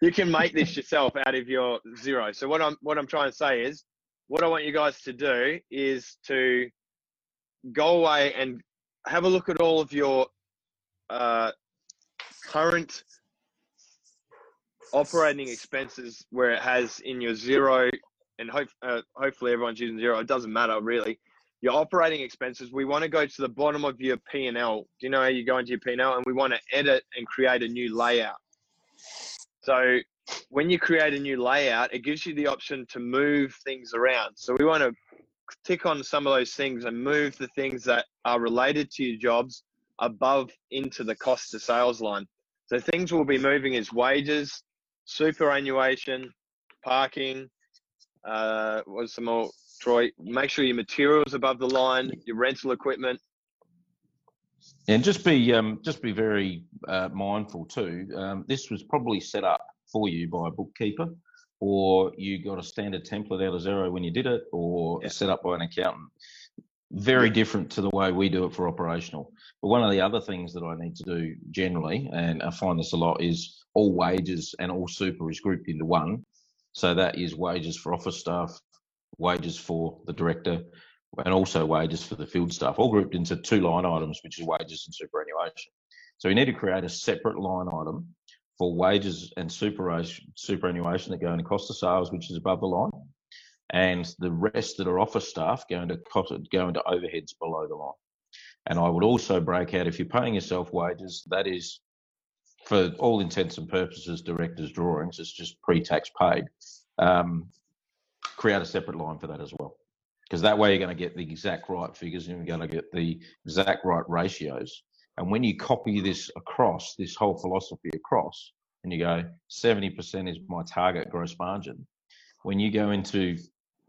you can make this yourself out of your Xero. So what I'm what I'm trying to say is, what I want you guys to do is to go away and have a look at all of your uh, current operating expenses where it has in your Xero and hope, uh, hopefully everyone's using Xero. It doesn't matter really. Your operating expenses, we want to go to the bottom of your P&L. Do you know how you go into your P&L? And we want to edit and create a new layout. So when you create a new layout, it gives you the option to move things around. So we want to tick on some of those things and move the things that are related to your jobs above into the cost to sales line. So things we'll be moving is wages, superannuation, parking, uh, what's some more, Troy? Make sure your materials above the line, your rental equipment. And just be um, just be very uh, mindful too. Um, this was probably set up for you by a bookkeeper or you got a standard template out of Xero when you did it, or yeah. set up by an accountant. Very different to the way we do it for operational. But one of the other things that I need to do generally, and I find this a lot, is all wages and all super is grouped into one. So that is wages for office staff, wages for the director, and also wages for the field staff, all grouped into two line items, which is wages and superannuation. So we need to create a separate line item for wages and superannuation that go into cost of sales, which is above the line, and the rest that are office staff go into cost, go into overheads below the line. And I would also break out if you're paying yourself wages, that is for all intents and purposes, directors' drawings, it's just pre-tax paid. Um, create a separate line for that as well, because that way you're going to get the exact right figures and you're going to get the exact right ratios. And when you copy this across, this whole philosophy across, and you go, 70% is my target gross margin. When you go into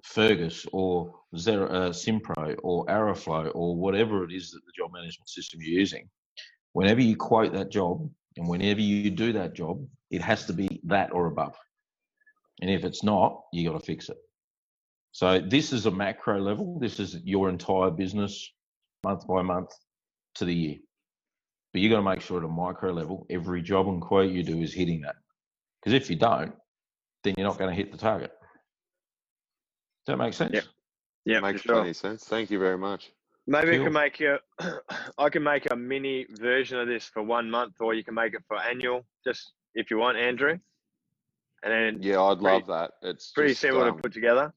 Fergus or Xero, uh, Simpro or AroFlo or whatever it is that the job management system you're using, whenever you quote that job and whenever you do that job, it has to be that or above. And if it's not, you got to fix it. So this is a macro level. This is your entire business month by month to the year. But you got to make sure at a micro level, every job and quote you do is hitting that. Because if you don't, then you're not going to hit the target. Does that make sense? Yeah. Yeah, makes sure. plenty sense. Thank you very much. Maybe cool. I can make a, I can make a mini version of this for one month, or you can make it for annual, just if you want, Andrew. And then yeah, I'd pretty, love that. It's pretty just, simple um, to put together.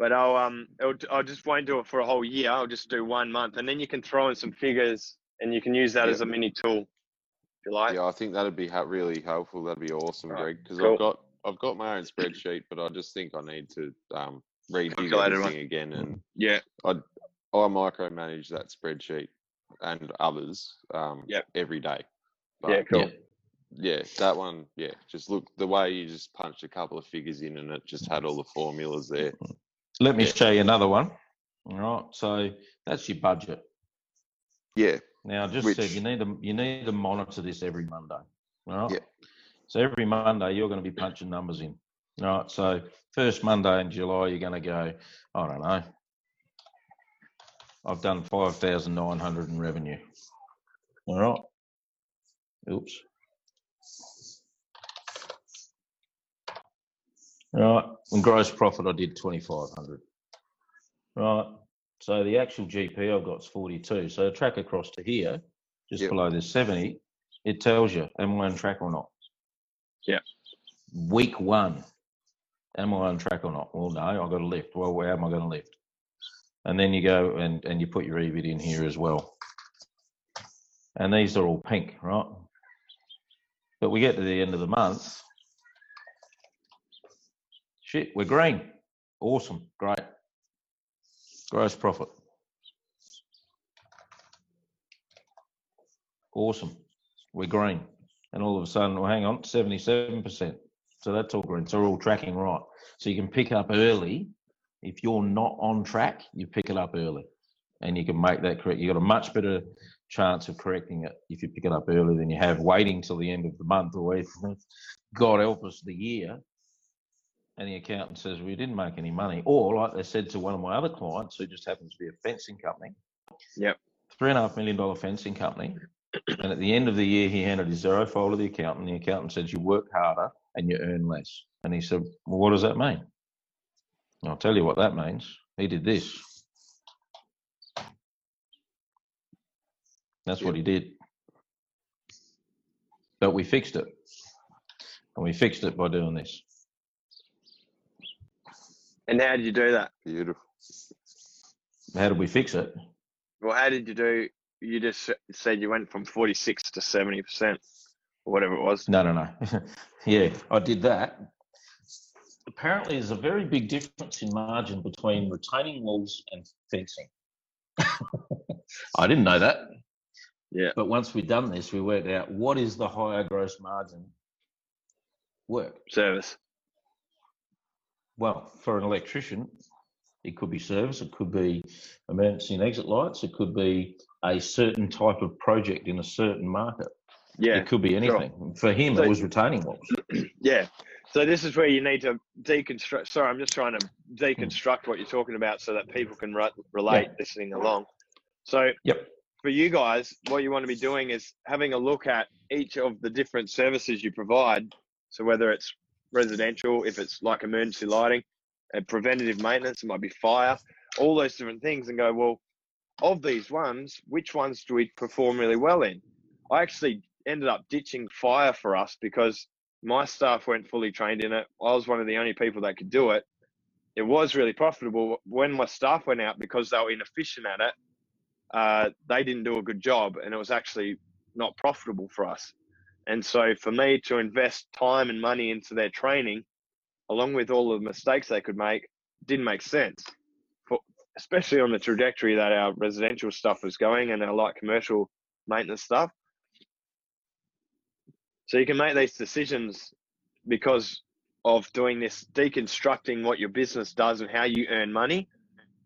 But I'll um, I'll just won't do it for a whole year. I'll just do one month, and then you can throw in some figures and you can use that yeah. as a mini tool if you like. Yeah, I think that'd be really helpful. That'd be awesome, right. Greg, because cool. I've got I've got my own spreadsheet, but I just think I need to um, redig everything again, and yeah, I I micromanage that spreadsheet and others um, yep. every day. But, yeah, cool. Yeah, yeah, that one. Yeah, just look the way you just punched a couple of figures in, and it just had all the formulas there. Let me yeah. show you another one. All right, so that's your budget. Yeah. Now, just Which, said you need to you need to monitor this every Monday. All right. Yeah. So every Monday you're going to be punching numbers in. All right. So first Monday in July you're going to go. I don't know. I've done five thousand nine hundred in revenue. All right. Oops. Right. And gross profit I did twenty five hundred. Right. So the actual GP I've got is 42. So track across to here, just yep. below this 70, it tells you, am I on track or not? Yeah. Week one, am I on track or not? Well, no, I've got to lift. Well, where am I going to lift? And then you go and, and you put your EBIT in here as well. And these are all pink, right? But we get to the end of the month. Shit, we're green. Awesome, great. Gross profit. Awesome. We're green. And all of a sudden, well, hang on, 77%. So that's all green. So we're all tracking right. So you can pick up early. If you're not on track, you pick it up early, and you can make that correct. You've got a much better chance of correcting it if you pick it up early than you have waiting till the end of the month or if God help us the year and the accountant says we didn't make any money. Or like they said to one of my other clients who just happens to be a fencing company. Yep. Three and a half million dollar fencing company. And at the end of the year he handed his Xero file to the accountant. The accountant said you work harder and you earn less. And he said, Well, what does that mean? I'll tell you what that means. He did this. That's yep. what he did. But we fixed it. And we fixed it by doing this. And how did you do that? Beautiful. How did we fix it? Well, how did you do? You just said you went from 46 to 70% or whatever it was. No, no, no. yeah, I did that. Apparently, there's a very big difference in margin between retaining walls and fencing. I didn't know that. Yeah. But once we'd done this, we worked out what is the higher gross margin work? Service. Well, for an electrician, it could be service, it could be emergency and exit lights, it could be a certain type of project in a certain market. Yeah. It could be anything. Sure. For him, so, it was retaining walls. Yeah. So this is where you need to deconstruct. Sorry, I'm just trying to deconstruct what you're talking about so that people can re- relate yeah. listening along. So yep for you guys, what you want to be doing is having a look at each of the different services you provide. So whether it's residential, if it's like emergency lighting, and preventative maintenance, it might be fire, all those different things, and go, well, of these ones, which ones do we perform really well in? I actually ended up ditching fire for us because my staff weren't fully trained in it. I was one of the only people that could do it. It was really profitable when my staff went out because they were inefficient at it uh, they didn't do a good job and it was actually not profitable for us. And so for me to invest time and money into their training, along with all the mistakes they could make, didn't make sense. For, especially on the trajectory that our residential stuff was going and our light commercial maintenance stuff. So you can make these decisions because of doing this, deconstructing what your business does and how you earn money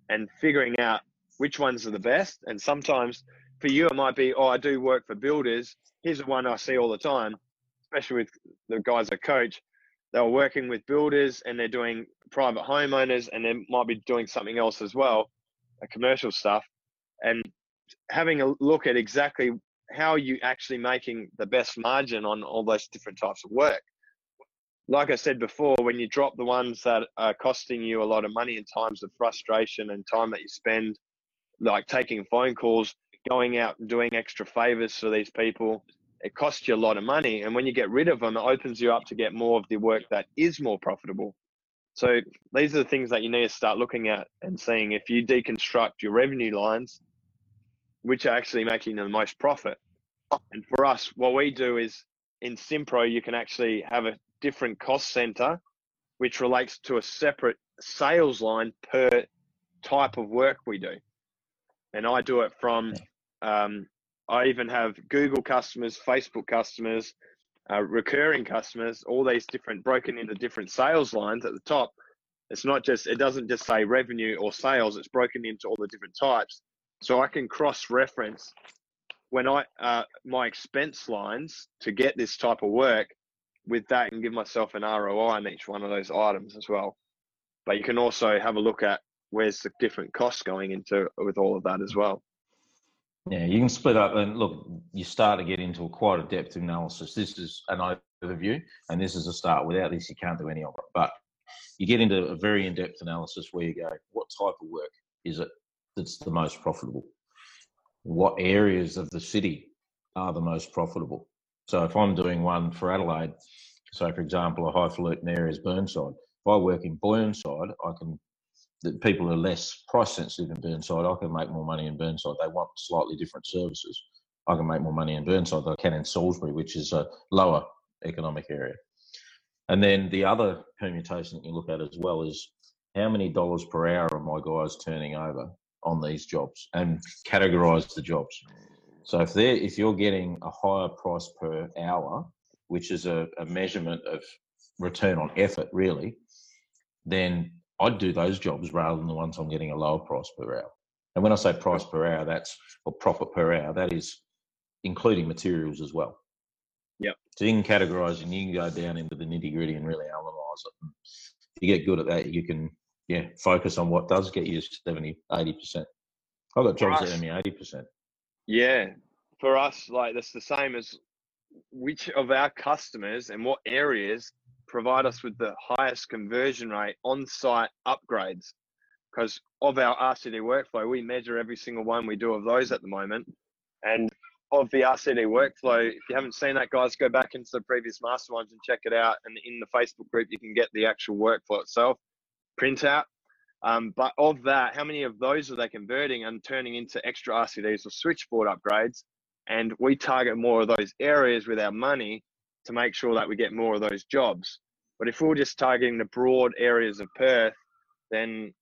and figuring out which ones are the best. And sometimes for you, it might be, oh, I do work for builders. Here's the one I see all the time, especially with the guys I coach. They're working with builders and they're doing private homeowners and they might be doing something else as well, a commercial stuff. And having a look at exactly how are you actually making the best margin on all those different types of work. Like I said before, when you drop the ones that are costing you a lot of money in times of frustration and time that you spend like taking phone calls, going out and doing extra favors for these people. It costs you a lot of money. And when you get rid of them, it opens you up to get more of the work that is more profitable. So these are the things that you need to start looking at and seeing if you deconstruct your revenue lines, which are actually making the most profit. And for us, what we do is in Simpro, you can actually have a different cost center, which relates to a separate sales line per type of work we do and I do it from. Um, I even have Google customers, Facebook customers, uh, recurring customers, all these different broken into different sales lines at the top. It's not just it doesn't just say revenue or sales. It's broken into all the different types, so I can cross reference when I uh, my expense lines to get this type of work with that and give myself an ROI on each one of those items as well. But you can also have a look at where's the different costs going into with all of that as well. Yeah, you can split up and look. You start to get into a quite a depth analysis. This is an overview, and this is a start. Without this, you can't do any of it. But you get into a very in-depth analysis where you go, what type of work is it that's the most profitable? What areas of the city are the most profitable? So if I'm doing one for Adelaide, so for example, a highfalutin area is Burnside. If I work in Burnside, I can that people are less price sensitive in Burnside. I can make more money in Burnside. They want slightly different services. I can make more money in Burnside than I can in Salisbury, which is a lower economic area. And then the other permutation that you look at as well is how many dollars per hour are my guys turning over on these jobs and categorize the jobs. So if they if you're getting a higher price per hour, which is a, a measurement of return on effort, really, then I'd do those jobs rather than the ones I'm getting a lower price per hour. And when I say price per hour, that's or profit per hour, that is including materials as well. Yeah. So you can categorize and you can go down into the nitty gritty and really analyze it. And if you get good at that, you can, yeah, focus on what does get you 70, 80%. I've got jobs that earn me 80%. Yeah. For us, like that's the same as which of our customers and what areas provide us with the highest conversion rate on site upgrades. Because of our RCD workflow, we measure every single one we do of those at the moment. And of the RCD workflow, if you haven't seen that, guys, go back into the previous masterminds and check it out. And in the Facebook group, you can get the actual workflow itself printout. Um, but of that, how many of those are they converting and turning into extra RCDs or switchboard upgrades? And we target more of those areas with our money to make sure that we get more of those jobs. But if we're just targeting the broad areas of Perth, then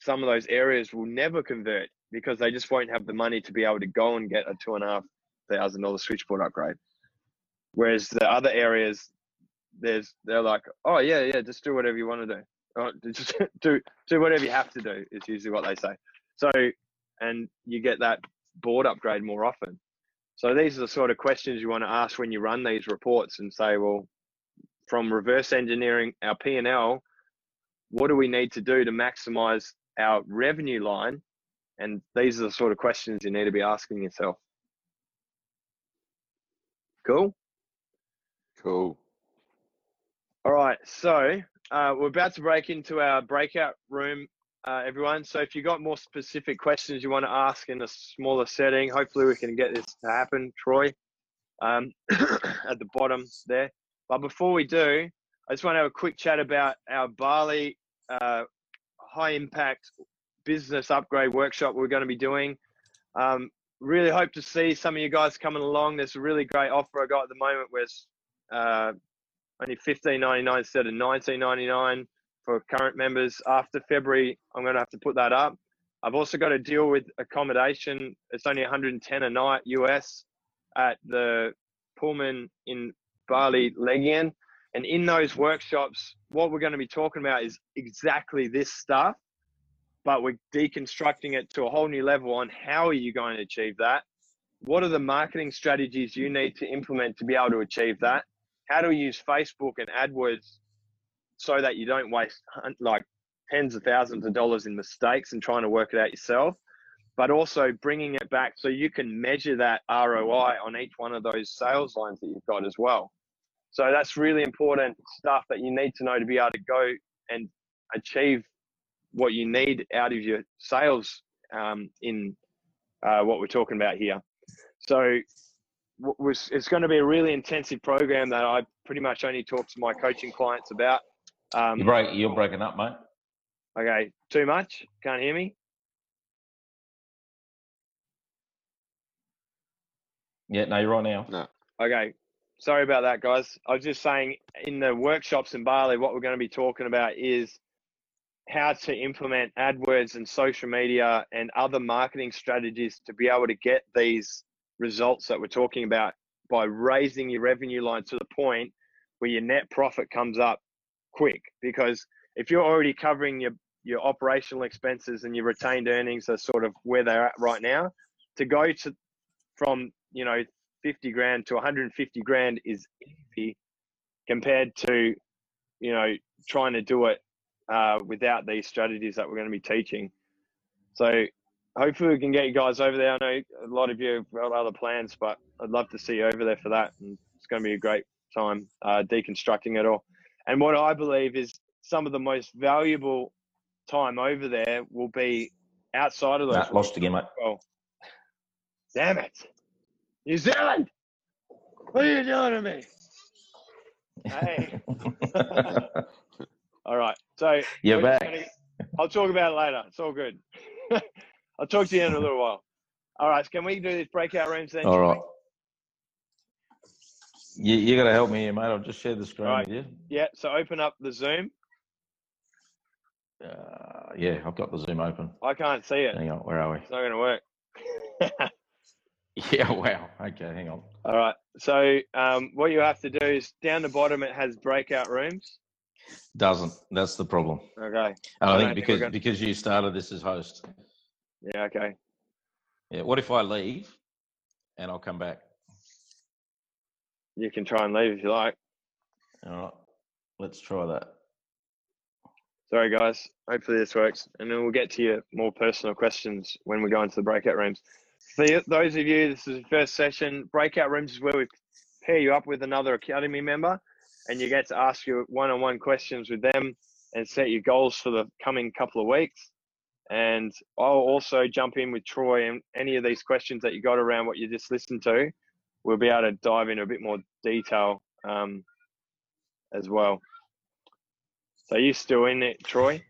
some of those areas will never convert because they just won't have the money to be able to go and get a two and a half thousand dollar switchboard upgrade. Whereas the other areas, there's they're like, oh yeah, yeah, just do whatever you want to do. Oh, just do do whatever you have to do is usually what they say. So and you get that board upgrade more often. So these are the sort of questions you want to ask when you run these reports and say, well, from reverse engineering our P&L, what do we need to do to maximize our revenue line? And these are the sort of questions you need to be asking yourself. Cool? Cool. All right. So uh, we're about to break into our breakout room, uh, everyone. So if you've got more specific questions you want to ask in a smaller setting, hopefully we can get this to happen, Troy, um, at the bottom there. But before we do, I just want to have a quick chat about our Bali uh, high impact business upgrade workshop we're going to be doing. Um, really hope to see some of you guys coming along. There's a really great offer I got at the moment where it's uh, only $15.99 instead of $19.99 for current members. After February, I'm going to have to put that up. I've also got to deal with accommodation. It's only 110 a night US at the Pullman in Bali Legian. And in those workshops, what we're going to be talking about is exactly this stuff, but we're deconstructing it to a whole new level on how are you going to achieve that? What are the marketing strategies you need to implement to be able to achieve that? How do we use Facebook and AdWords so that you don't waste like tens of thousands of dollars in mistakes and trying to work it out yourself? but also bringing it back so you can measure that ROI on each one of those sales lines that you've got as well. So that's really important stuff that you need to know to be able to go and achieve what you need out of your sales um, in uh, what we're talking about here. So it's going to be a really intensive program that I pretty much only talk to my coaching clients about. Um, you break, you're breaking up, mate. Okay, too much? Can't hear me? Yeah, no, you're right now. No. Okay. Sorry about that, guys. I was just saying in the workshops in Bali, what we're going to be talking about is how to implement AdWords and social media and other marketing strategies to be able to get these results that we're talking about by raising your revenue line to the point where your net profit comes up quick. Because if you're already covering your, your operational expenses and your retained earnings are sort of where they're at right now, to go to from you know 50 grand to 150 grand is easy compared to you know trying to do it uh, without these strategies that we're going to be teaching so hopefully we can get you guys over there i know a lot of you have got other plans but i'd love to see you over there for that and it's going to be a great time uh, deconstructing it all and what i believe is some of the most valuable time over there will be outside of those nah, lost again mate well damn it New Zealand, what are you doing to me? Hey. all right. So you're back. Gonna, I'll talk about it later. It's all good. I'll talk to you in a little while. All right. Can we do this breakout rooms then? All right. You, you got to help me here, mate. I'll just share the screen right. with you. Yeah. So open up the Zoom. Uh, yeah, I've got the Zoom open. I can't see it. Hang on. Where are we? It's not going to work. Yeah, wow. Okay, hang on. All right. So um, what you have to do is down the bottom it has breakout rooms. Doesn't. That's the problem. Okay. I, I think because because you started this as host. Yeah. Okay. Yeah. What if I leave, and I'll come back? You can try and leave if you like. All right. Let's try that. Sorry, guys. Hopefully this works, and then we'll get to your more personal questions when we go into the breakout rooms. For those of you, this is the first session. Breakout rooms is where we pair you up with another academy member, and you get to ask your one-on-one questions with them and set your goals for the coming couple of weeks. And I'll also jump in with Troy and any of these questions that you got around what you just listened to. We'll be able to dive into a bit more detail um, as well. So you still in it, Troy?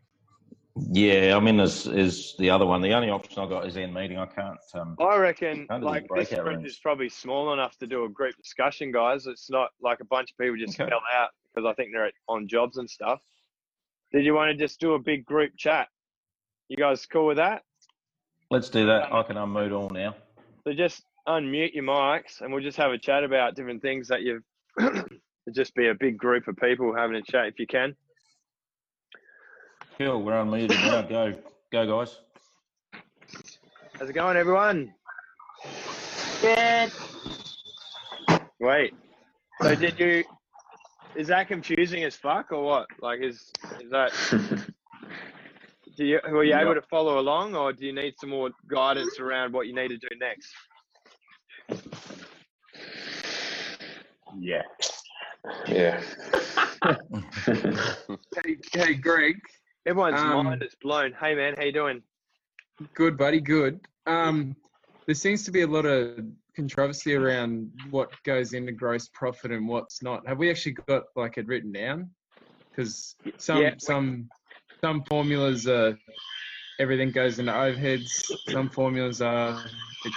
Yeah, I mean, is is the other one. The only option I got is in meeting. I can't. Um, I reckon like this sprint is probably small enough to do a group discussion, guys. It's not like a bunch of people just okay. fell out because I think they're on jobs and stuff. Did you want to just do a big group chat? You guys cool with that? Let's do that. I can unmute all now. So just unmute your mics and we'll just have a chat about different things that you've. just be a big group of people having a chat if you can. Cool, we're unmuted now. Go, go, guys. How's it going, everyone? Good. Wait. So did you? Is that confusing as fuck or what? Like, is is that? do you were you able to follow along, or do you need some more guidance around what you need to do next? Yeah. Yeah. hey, hey, Greg. Everyone's um, mind is blown. Hey man, how you doing? Good, buddy. Good. Um, there seems to be a lot of controversy around what goes into gross profit and what's not. Have we actually got like it written down? Because some yeah. some some formulas are everything goes into overheads. Some formulas are it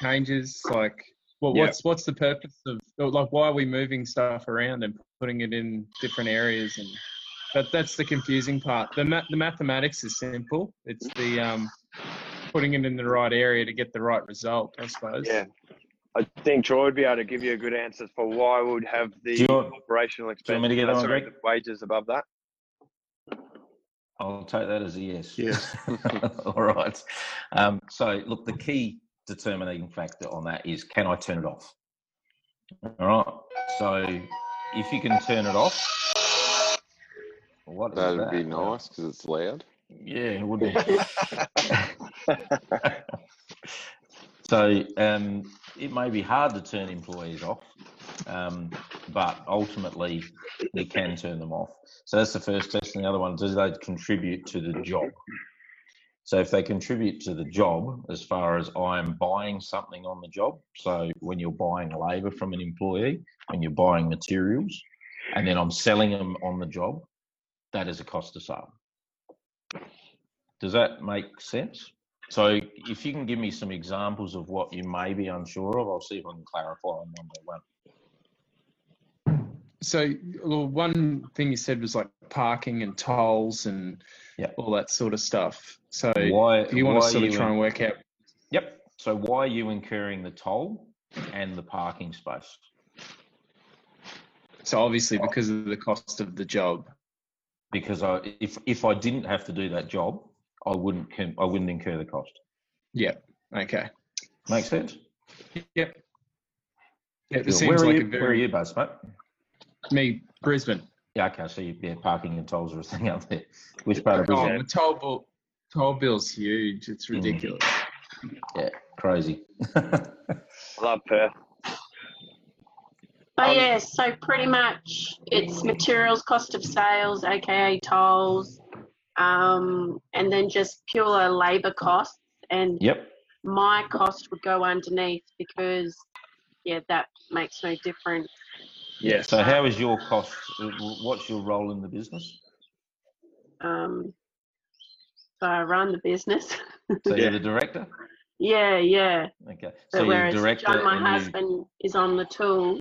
changes. Like, well, yeah. what's what's the purpose of like why are we moving stuff around and putting it in different areas and but that's the confusing part. The ma- the mathematics is simple. It's the um, putting it in the right area to get the right result, I suppose. Yeah. I think Troy would be able to give you a good answer for why we would have the want, operational expense. Do you want me to get on, wages above that. I'll take that as a yes. Yes. All right. Um, so, look, the key determining factor on that is can I turn it off? All right. So, if you can turn it off, what That'd that? be nice because it's loud. Yeah, it would be. so um, it may be hard to turn employees off, um, but ultimately you can turn them off. So that's the first question. The other one, do they contribute to the job? So if they contribute to the job, as far as I'm buying something on the job, so when you're buying labour from an employee, when you're buying materials, and then I'm selling them on the job, that is a cost of sale. Does that make sense? So if you can give me some examples of what you may be unsure of, I'll see if I can clarify on one by one. So well, one thing you said was like parking and tolls and yep. all that sort of stuff. So why, do you want to sort of try in, and work out? Yep. So why are you incurring the toll and the parking space? So obviously because of the cost of the job because I, if if I didn't have to do that job, I wouldn't I wouldn't incur the cost. Yeah. Okay. Makes sense. Yep. Yeah, this seems where, are like you, very... where are you based, mate? Me, Brisbane. Yeah, okay. So you, yeah, parking and tolls are a thing out there. Which part of Brisbane? Oh, the toll bill, toll bill's huge. It's mm. ridiculous. Mm. Yeah, crazy. Love Perth. Oh yeah, so pretty much it's materials cost of sales, aka tolls, um, and then just pure labour costs. And yep. my cost would go underneath because yeah, that makes no difference. Yeah. So how is your cost? What's your role in the business? Um, so I run the business. so you're the director. Yeah, yeah. Okay. So whereas director. John, my husband, you... is on the tools.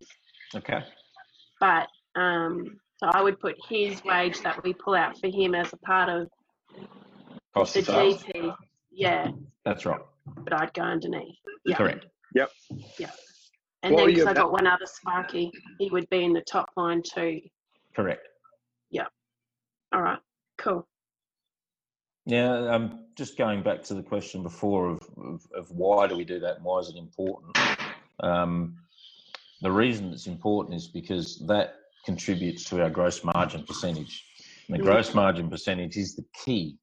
Okay. But um, so I would put his wage that we pull out for him as a part of Cost the GP. Yeah. That's right. But I'd go underneath. Yeah. Correct. Yep. Yeah. And then because I got one other Sparky, he would be in the top line too. Correct. Yeah. All right. Cool. Yeah, um, just going back to the question before of, of, of why do we do that and why is it important? Um, the reason it's important is because that contributes to our gross margin percentage. And the mm. gross margin percentage is the key.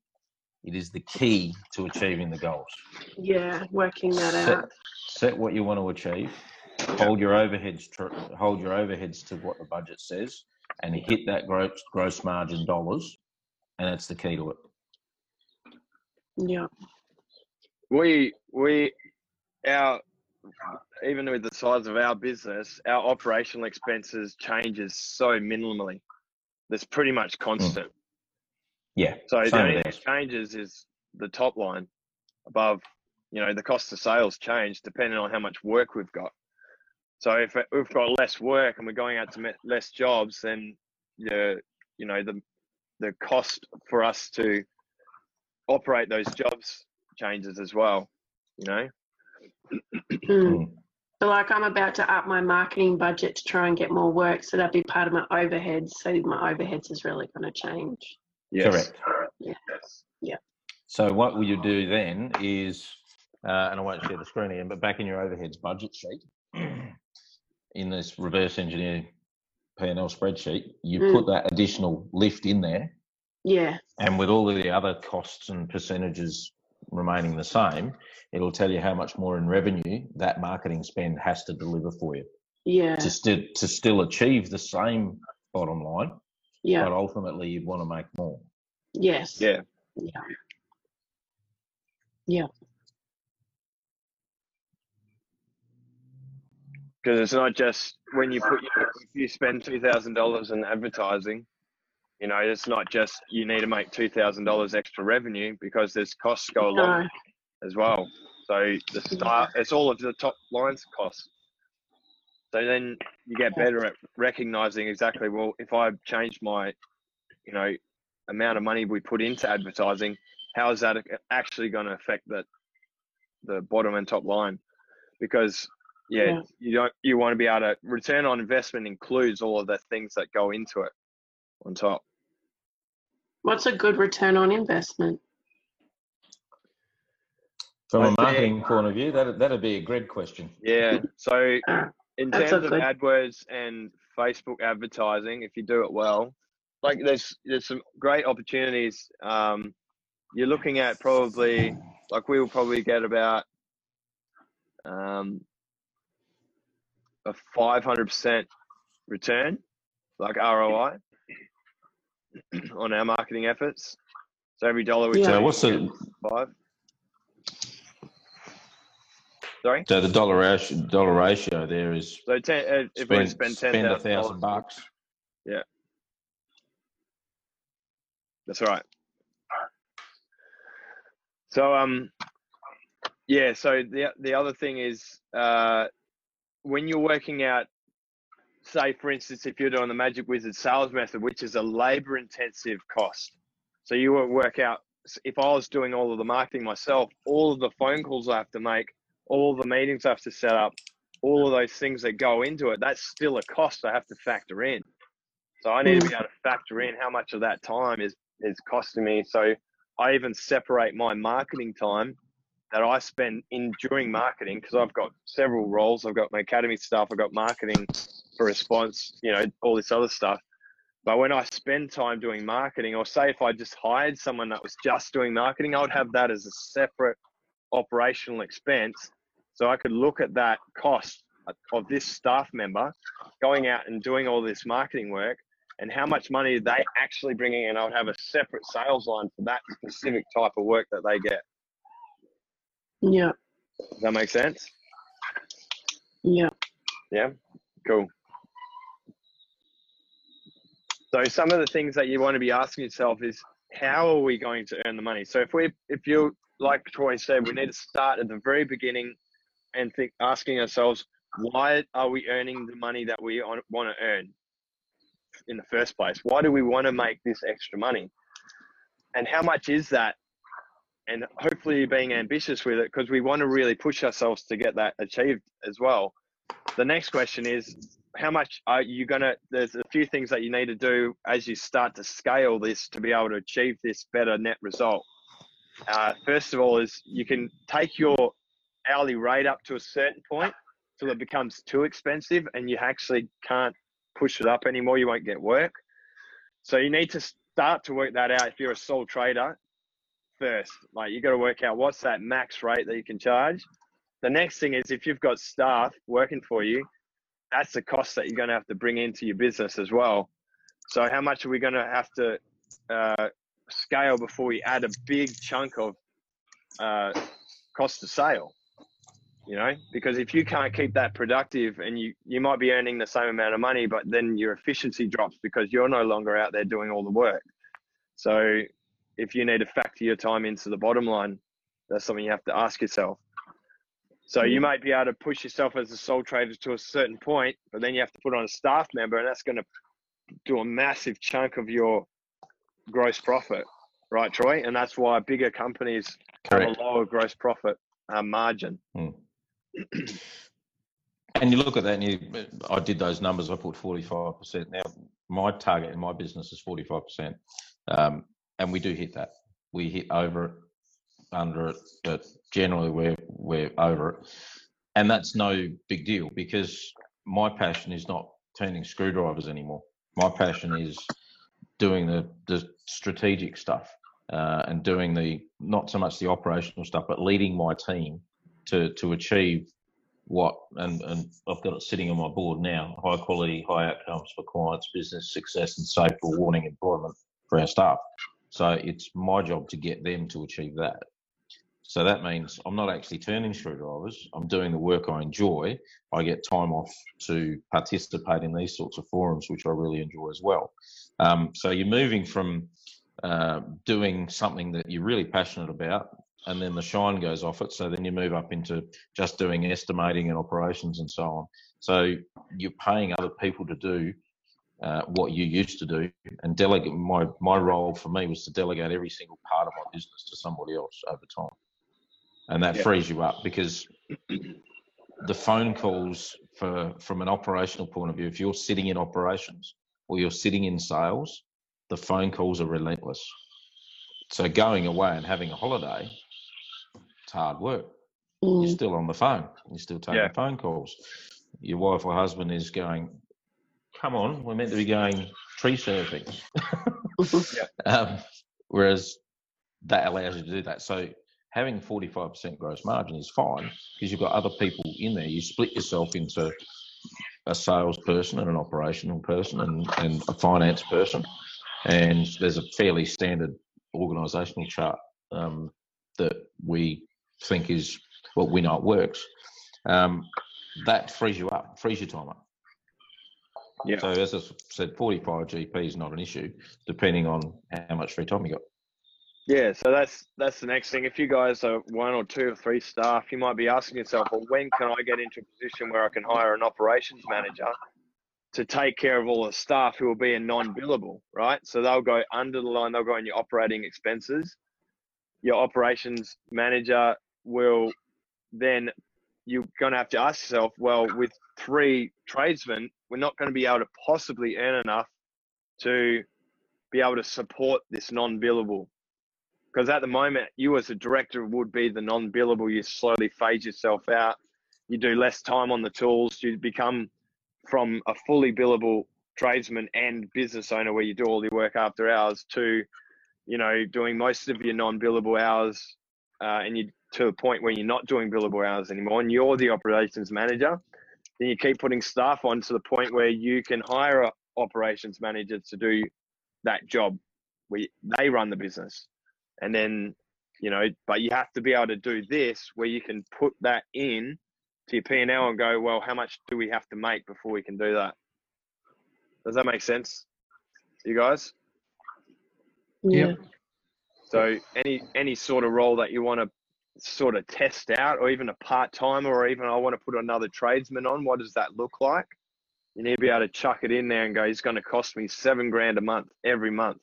It is the key to achieving the goals. Yeah, working that set, out. Set what you want to achieve. Hold your overheads. Hold your overheads to what the budget says, and hit that gross gross margin dollars, and that's the key to it. Yeah. We we our even with the size of our business, our operational expenses changes so minimally. That's pretty much constant. Mm. Yeah. So the only thing that changes is the top line above, you know, the cost of sales change depending on how much work we've got. So if we've got less work and we're going out to less jobs, then the, you know, the, the cost for us to operate those jobs changes as well, you know? Mm. So like I'm about to up my marketing budget to try and get more work, so that'd be part of my overheads. So my overheads is really going to change. Yes. Correct. Yes. Yeah. So what will you do then is, uh, and I won't share the screen again, but back in your overheads budget sheet, in this reverse engineer P&L spreadsheet, you mm. put that additional lift in there. Yeah. And with all of the other costs and percentages remaining the same, it'll tell you how much more in revenue that marketing spend has to deliver for you. Yeah. To still to still achieve the same bottom line. Yeah. But ultimately you'd want to make more. Yes. Yeah. Yeah. Yeah. Because it's not just when you put your, if you spend two thousand dollars in advertising, you know, it's not just you need to make two thousand dollars extra revenue because there's costs go along no. as well. So the start, mm-hmm. it's all of the top lines costs. So then you get better at recognizing exactly well if I change my, you know, amount of money we put into advertising, how is that actually going to affect the the bottom and top line? Because yeah, yeah, you don't you want to be able to return on investment includes all of the things that go into it on top. What's a good return on investment? From a marketing point of view, that that'd be a great question. Yeah. So ah, in terms of good... AdWords and Facebook advertising, if you do it well, like there's there's some great opportunities. Um, you're looking at probably like we will probably get about um, a 500% return, like ROI on our marketing efforts. So every dollar we yeah. what's the five? Sorry. So the dollar ratio, dollar ratio there is. So ten, uh, if spend, we spend ten spend thousand bucks. Yeah. That's right. So um, yeah. So the the other thing is uh, when you're working out say, for instance, if you're doing the Magic Wizard sales method, which is a labor intensive cost. So you will work out if I was doing all of the marketing myself, all of the phone calls I have to make, all the meetings I have to set up, all of those things that go into it, that's still a cost I have to factor in. So I need to be mm. able to factor in how much of that time is, is costing me. So I even separate my marketing time that I spend in during marketing because I've got several roles. I've got my academy staff, I've got marketing for response, you know, all this other stuff. But when I spend time doing marketing, or say if I just hired someone that was just doing marketing, I would have that as a separate operational expense. So I could look at that cost of this staff member going out and doing all this marketing work and how much money they actually bringing in. I would have a separate sales line for that specific type of work that they get. Yeah. Does that make sense? Yeah. Yeah. Cool. So some of the things that you want to be asking yourself is how are we going to earn the money? So if we if you like Troy said, we need to start at the very beginning and think asking ourselves why are we earning the money that we want to earn in the first place? Why do we want to make this extra money? And how much is that and hopefully being ambitious with it because we want to really push ourselves to get that achieved as well. the next question is how much are you going to there's a few things that you need to do as you start to scale this to be able to achieve this better net result. Uh, first of all is you can take your hourly rate up to a certain point till it becomes too expensive and you actually can't push it up anymore you won't get work. So you need to start to work that out if you're a sole trader first like you got to work out what's that max rate that you can charge the next thing is if you've got staff working for you that's the cost that you're going to have to bring into your business as well. So how much are we going to have to uh, scale before we add a big chunk of uh, cost of sale? You know, because if you can't keep that productive and you, you might be earning the same amount of money, but then your efficiency drops because you're no longer out there doing all the work. So if you need to factor your time into the bottom line, that's something you have to ask yourself. So you might be able to push yourself as a sole trader to a certain point, but then you have to put on a staff member, and that's going to do a massive chunk of your gross profit, right, Troy? And that's why bigger companies Correct. have a lower gross profit uh, margin. Hmm. and you look at that, and you, I did those numbers. I put forty-five percent. Now my target in my business is forty-five percent, um, and we do hit that. We hit over it under it, but generally we're we're over it, and that's no big deal because my passion is not turning screwdrivers anymore. My passion is doing the the strategic stuff uh, and doing the not so much the operational stuff, but leading my team to to achieve what and and I've got it sitting on my board now: high quality, high outcomes for clients, business success, and safe, rewarding employment for our staff. So it's my job to get them to achieve that. So that means I'm not actually turning screwdrivers. I'm doing the work I enjoy. I get time off to participate in these sorts of forums, which I really enjoy as well. Um, so you're moving from uh, doing something that you're really passionate about, and then the shine goes off it. So then you move up into just doing estimating and operations and so on. So you're paying other people to do uh, what you used to do and delegate my my role for me was to delegate every single part of my business to somebody else over time and that yeah. frees you up because the phone calls for from an operational point of view if you're sitting in operations or you're sitting in sales the phone calls are relentless so going away and having a holiday it's hard work mm. you're still on the phone you're still taking yeah. phone calls your wife or husband is going come on we're meant to be going tree surfing yeah. um, whereas that allows you to do that so having 45% gross margin is fine because you've got other people in there. You split yourself into a salesperson and an operational person and, and a finance person. And there's a fairly standard organisational chart um, that we think is what we know it works. Um, that frees you up, frees your time up. Yeah. So as I said, 45 GP is not an issue, depending on how much free time you got. Yeah, so that's that's the next thing. If you guys are one or two or three staff, you might be asking yourself, well, when can I get into a position where I can hire an operations manager to take care of all the staff who will be in non-billable, right? So they'll go under the line, they'll go in your operating expenses. Your operations manager will then you're going to have to ask yourself, well, with three tradesmen, we're not going to be able to possibly earn enough to be able to support this non-billable because at the moment, you as a director would be the non billable. You slowly phase yourself out. You do less time on the tools. You become from a fully billable tradesman and business owner where you do all your work after hours to, you know, doing most of your non billable hours uh, and you to a point where you're not doing billable hours anymore and you're the operations manager. Then you keep putting staff on to the point where you can hire operations managers to do that job. Where they run the business. And then you know but you have to be able to do this where you can put that in to your p&l and go well how much do we have to make before we can do that? Does that make sense? You guys? Yeah. So any any sort of role that you want to sort of test out or even a part-timer or even i want to put another tradesman on what does that look like you need to be able to chuck it in there and go it's going to cost me seven grand a month every month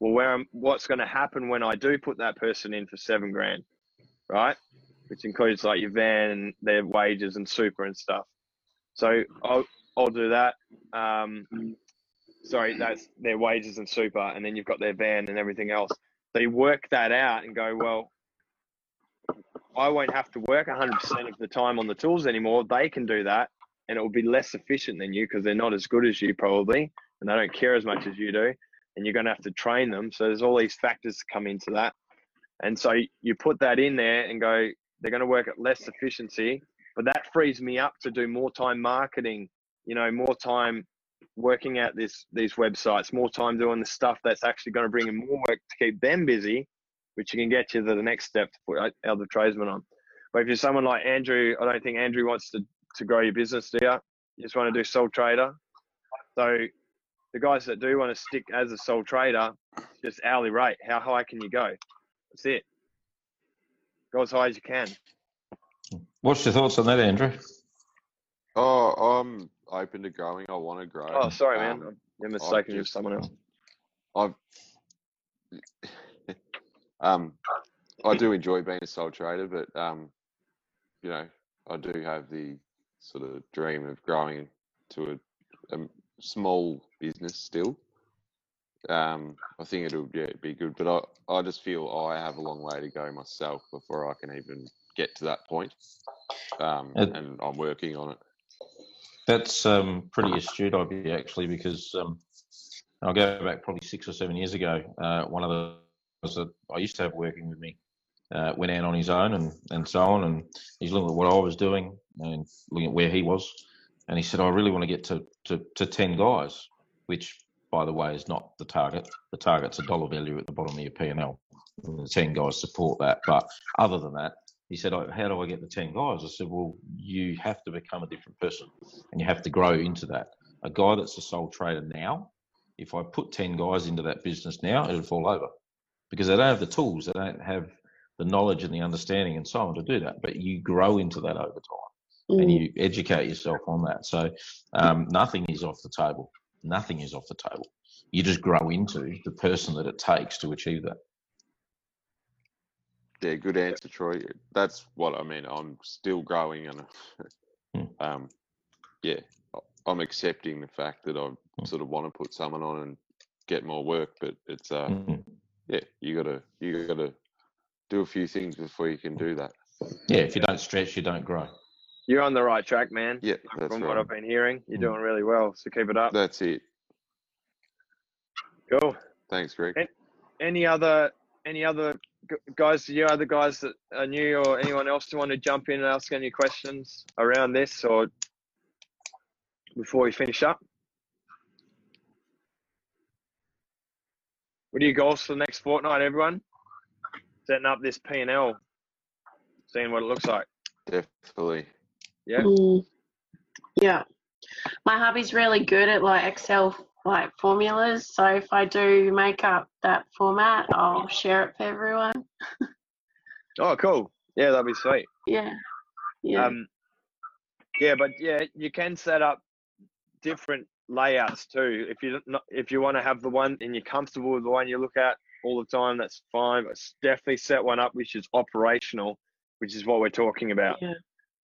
well, where I'm, what's going to happen when I do put that person in for seven grand, right? Which includes like your van and their wages and super and stuff. So I'll I'll do that. Um, sorry, that's their wages and super, and then you've got their van and everything else. You work that out and go, well, I won't have to work 100% of the time on the tools anymore. They can do that, and it will be less efficient than you because they're not as good as you probably, and they don't care as much as you do. And you're going to have to train them. So there's all these factors come into that. And so you put that in there and go, they're going to work at less efficiency, but that frees me up to do more time marketing, you know, more time working out this these websites, more time doing the stuff that's actually going to bring in more work to keep them busy which you can get you to the next step to put other tradesmen on. But if you're someone like Andrew, I don't think Andrew wants to, to grow your business, do you? You just want to do sole trader. So the guys that do want to stick as a sole trader, just hourly rate. How high can you go? That's it. Go as high as you can. What's your thoughts on that, Andrew? Oh, I'm open to growing. I want to grow. Oh, sorry, man. Um, You're mistaken with someone else. I've um, I do enjoy being a sole trader, but um, you know, I do have the sort of dream of growing to a, a small business still. Um, I think it'll yeah, be good, but I, I just feel I have a long way to go myself before I can even get to that point. Um, it, and I'm working on it. That's um, pretty astute of you, actually, because um, I'll go back probably six or seven years ago. Uh, one of the that I used to have working with me uh, went out on his own and, and so on. And he's looking at what I was doing and looking at where he was. And he said, I really want to get to, to, to 10 guys, which, by the way, is not the target. The target's a dollar value at the bottom of your P&L. And the 10 guys support that. But other than that, he said, oh, How do I get the 10 guys? I said, Well, you have to become a different person and you have to grow into that. A guy that's a sole trader now, if I put 10 guys into that business now, it'll fall over because they don't have the tools, they don't have the knowledge and the understanding and so on to do that. But you grow into that over time mm. and you educate yourself on that. So um, nothing is off the table. Nothing is off the table. You just grow into the person that it takes to achieve that. Yeah, good answer, Troy. That's what I mean. I'm still growing, and hmm. um, yeah, I'm accepting the fact that I hmm. sort of want to put someone on and get more work, but it's uh, mm-hmm yeah, you gotta you gotta do a few things before you can do that. Yeah, if you don't stretch, you don't grow. You're on the right track, man. Yeah, from right. what I've been hearing, you're mm. doing really well. So keep it up. That's it. Cool. Thanks, Greg. Any other any other guys? You other guys that are new, or anyone else who want to jump in and ask any questions around this, or before we finish up? What are your goals for the next fortnight, everyone? Setting up this P and L, seeing what it looks like. Definitely. Yeah. Mm, yeah. My hubby's really good at like Excel like formulas. So if I do make up that format, I'll share it for everyone. oh, cool. Yeah, that'd be sweet. Yeah. Yeah. Um, yeah, but yeah, you can set up different layouts too. If you not, if you want to have the one and you're comfortable with the one you look at all the time, that's fine. But definitely set one up which is operational, which is what we're talking about. Yeah.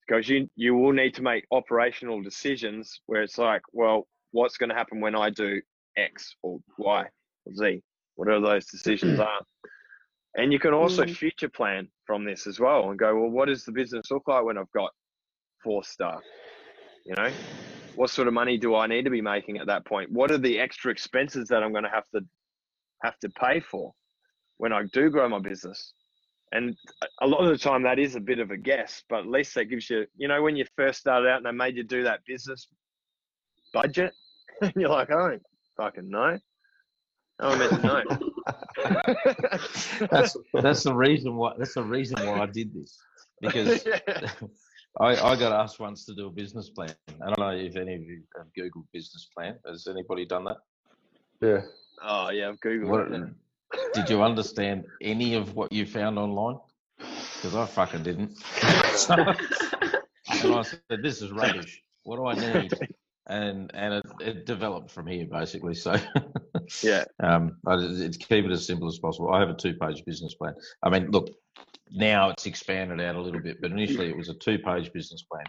Because you you will need to make operational decisions where it's like, well, what's going to happen when I do X or Y or Z, whatever those decisions are. And you can also mm. future plan from this as well and go, well, what does the business look like when I've got four staff? You know, what sort of money do I need to be making at that point? What are the extra expenses that I'm going to have to have to pay for when I do grow my business? And a lot of the time that is a bit of a guess, but at least that gives you, you know, when you first started out and they made you do that business budget, and you're like, I don't fucking know. I meant to know. that's that's the reason why that's the reason why I did this because yeah. I, I got asked once to do a business plan. I don't know if any of you have Googled business plan. Has anybody done that? Yeah. Oh yeah, I've Googled what, it. Did you understand any of what you found online? Because I fucking didn't. so, and I said, "This is rubbish. What do I need?" And and it, it developed from here basically. So yeah, um, it's keep it as simple as possible. I have a two-page business plan. I mean, look, now it's expanded out a little bit, but initially it was a two-page business plan.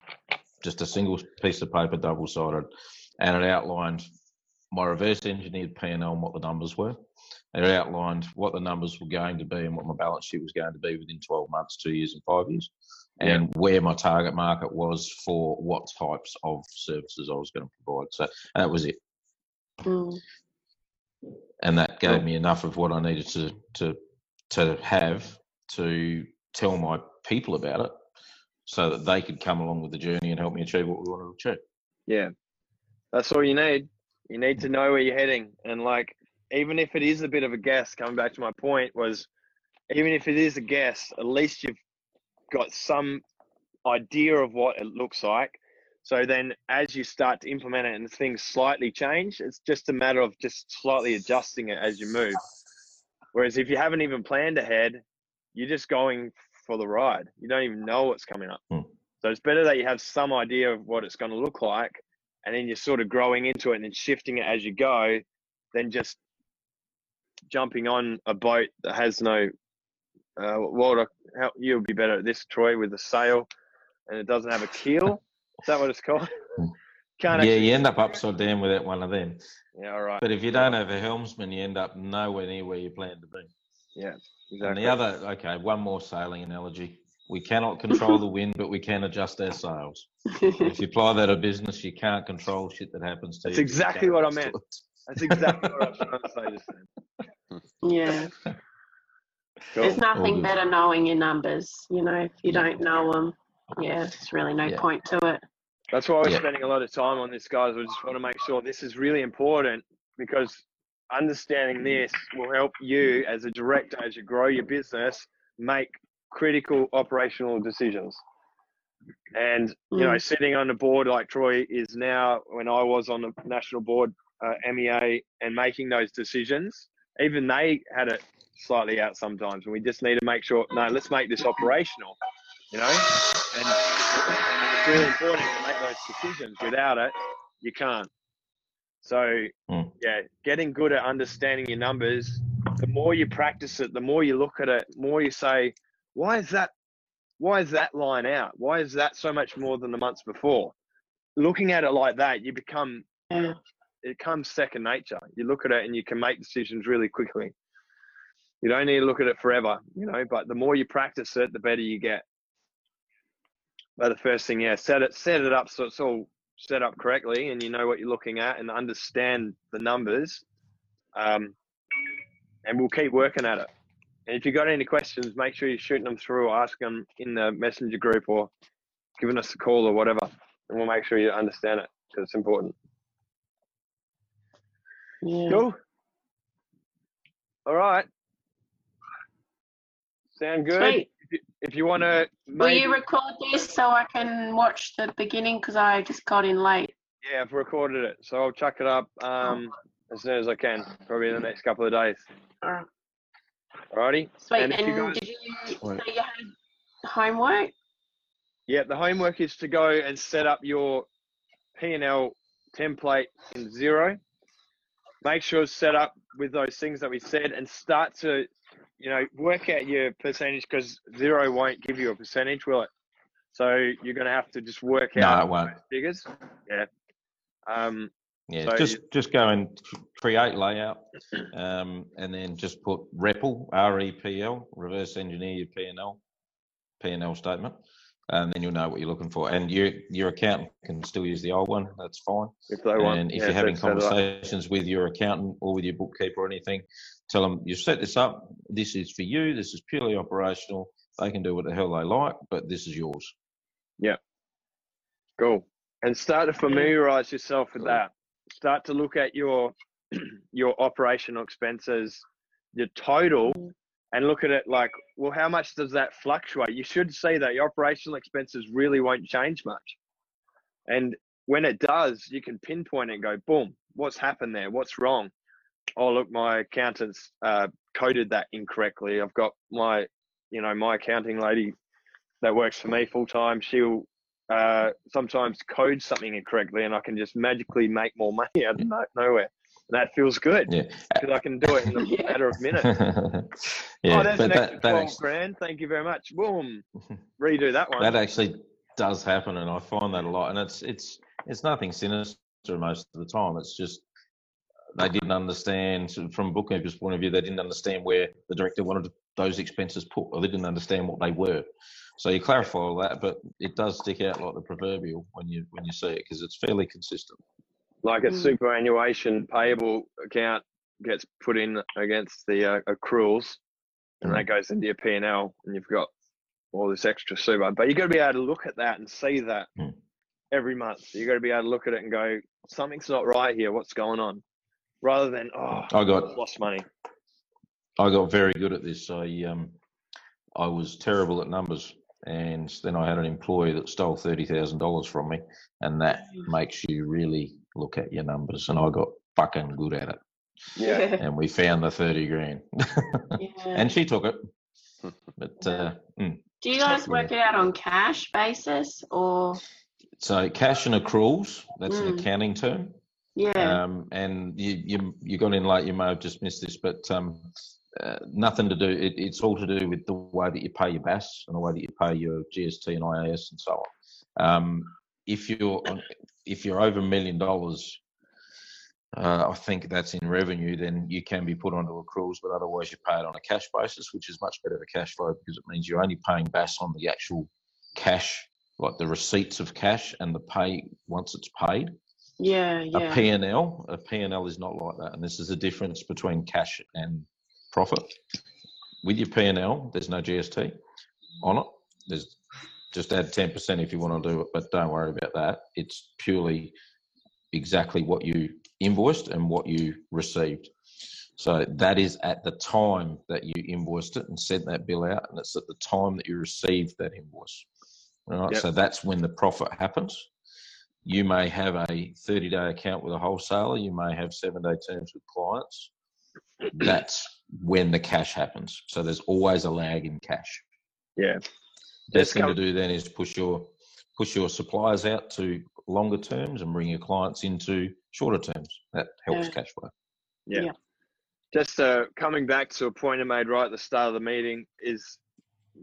just a single piece of paper, double sided, and it outlined my reverse engineered P and L and what the numbers were. And it outlined what the numbers were going to be and what my balance sheet was going to be within 12 months, two years, and five years, and where my target market was for what types of services I was going to provide. So that was it. Mm. And that gave me enough of what I needed to to to have to tell my people about it so that they could come along with the journey and help me achieve what we want to achieve. Yeah. That's all you need. You need to know where you're heading. And like, even if it is a bit of a guess, coming back to my point, was even if it is a guess, at least you've got some idea of what it looks like. So then as you start to implement it and things slightly change, it's just a matter of just slightly adjusting it as you move. Whereas if you haven't even planned ahead, you're just going for the ride. You don't even know what's coming up. Hmm. So it's better that you have some idea of what it's going to look like, and then you're sort of growing into it and then shifting it as you go, then just jumping on a boat that has no uh, Walter. How, you'll be better at this, Troy, with a sail, and it doesn't have a keel. Is that what it's called? Can't yeah, you end up upside down without one of them. Yeah, all right. But if you don't have a helmsman, you end up nowhere near where you plan to be. Yeah. Exactly. And the other, okay, one more sailing analogy. We cannot control the wind, but we can adjust our sails. if you apply that to business, you can't control shit that happens to That's you. That's exactly what I meant. That's exactly what I was trying to say just then. Yeah. Cool. There's nothing better knowing your numbers. You know, if you don't know them, yeah, there's really no yeah. point to it. That's why we're yeah. spending a lot of time on this, guys. We just want to make sure this is really important because understanding this will help you as a director, as you grow your business, make critical operational decisions. And you know, mm. sitting on the board like Troy is now, when I was on the national board, uh, MEA, and making those decisions, even they had it slightly out sometimes, and we just need to make sure. No, let's make this operational. You know, and, and it's really important to make those decisions. Without it, you can't. So mm. yeah, getting good at understanding your numbers. The more you practice it, the more you look at it, more you say, why is that? Why is that line out? Why is that so much more than the months before? Looking at it like that, you become yeah. it comes second nature. You look at it and you can make decisions really quickly. You don't need to look at it forever, you know. But the more you practice it, the better you get. But the first thing, yeah, set it set it up so it's all set up correctly and you know what you're looking at and understand the numbers, um, and we'll keep working at it. And if you've got any questions, make sure you're shooting them through or ask them in the messenger group or giving us a call or whatever, and we'll make sure you understand it because it's important. Yeah. Cool. All right. Sound good? Sweet if you want to. Will you record this so I can watch the beginning? Because I just got in late. Yeah, I've recorded it, so I'll chuck it up um, as soon as I can, probably in the next couple of days. All right. Alrighty. Sweet. And, and you guys... did you say you had homework? Yeah, the homework is to go and set up your P&L template in Xero. Make sure it's set up with those things that we said and start to you know, work out your percentage because Xero won't give you a percentage, will it? So you're going to have to just work out no, it won't. figures. Yeah. Um, yeah, so just just go and create layout, um, and then just put REPL, R E P L, reverse engineer your P and L, P and L statement, and then you'll know what you're looking for. And your your accountant can still use the old one. That's fine. If they want. And if yeah, you're having conversations with your accountant or with your bookkeeper or anything, tell them you set this up. This is for you. This is purely operational. They can do what the hell they like, but this is yours. Yeah. Cool. And start to familiarize yourself with that. Start to look at your your operational expenses, your total, and look at it like, well, how much does that fluctuate? You should see that your operational expenses really won't change much. And when it does, you can pinpoint it and go, boom, what's happened there? What's wrong? oh look, my accountant's uh, coded that incorrectly. I've got my, you know, my accounting lady that works for me full time. She'll uh, sometimes code something incorrectly, and I can just magically make more money out of no, nowhere. And that feels good because yeah. I can do it in a yeah. matter of minutes. yeah, oh, there's an extra that, 12 actually, grand. Thank you very much. Boom. Redo that one. That actually does happen, and I find that a lot. And it's it's it's nothing sinister most of the time. It's just they didn't understand from a bookkeeper's point of view. They didn't understand where the director wanted those expenses put, or they didn't understand what they were. So you clarify all that, but it does stick out like the proverbial when you when you see it because it's fairly consistent. Like a mm. superannuation payable account gets put in against the uh, accruals, and mm. that goes into your P and L, and you've got all this extra super. But you've got to be able to look at that and see that mm. every month. You've got to be able to look at it and go, something's not right here. What's going on? Rather than oh, I got lost money. I got very good at this. I um, I was terrible at numbers, and then I had an employee that stole thirty thousand dollars from me, and that makes you really look at your numbers. And I got fucking good at it. Yeah. and we found the thirty grand, yeah. and she took it. But uh, mm, do you guys work it out on cash basis or? So cash and accruals. That's mm. an accounting term. Yeah. Um, and you you you got in late. You may have just missed this, but um, uh, nothing to do. It, it's all to do with the way that you pay your BAS and the way that you pay your GST and IAS and so on. Um, if you're if you're over a million dollars, uh, I think that's in revenue, then you can be put onto accruals, but otherwise you pay it on a cash basis, which is much better for cash flow because it means you're only paying BAS on the actual cash, like the receipts of cash and the pay once it's paid. Yeah, yeah. A P&L, a P&L is not like that, and this is the difference between cash and profit. With your P&L, there's no GST on it. There's just add 10% if you want to do it, but don't worry about that. It's purely exactly what you invoiced and what you received. So that is at the time that you invoiced it and sent that bill out, and it's at the time that you received that invoice. Right. Yep. So that's when the profit happens. You may have a 30 day account with a wholesaler, you may have seven day terms with clients. That's when the cash happens. So there's always a lag in cash. Yeah. Best thing to do then is push your push your suppliers out to longer terms and bring your clients into shorter terms. That helps yeah. cash flow. Yeah. yeah. Just uh, coming back to a point I made right at the start of the meeting is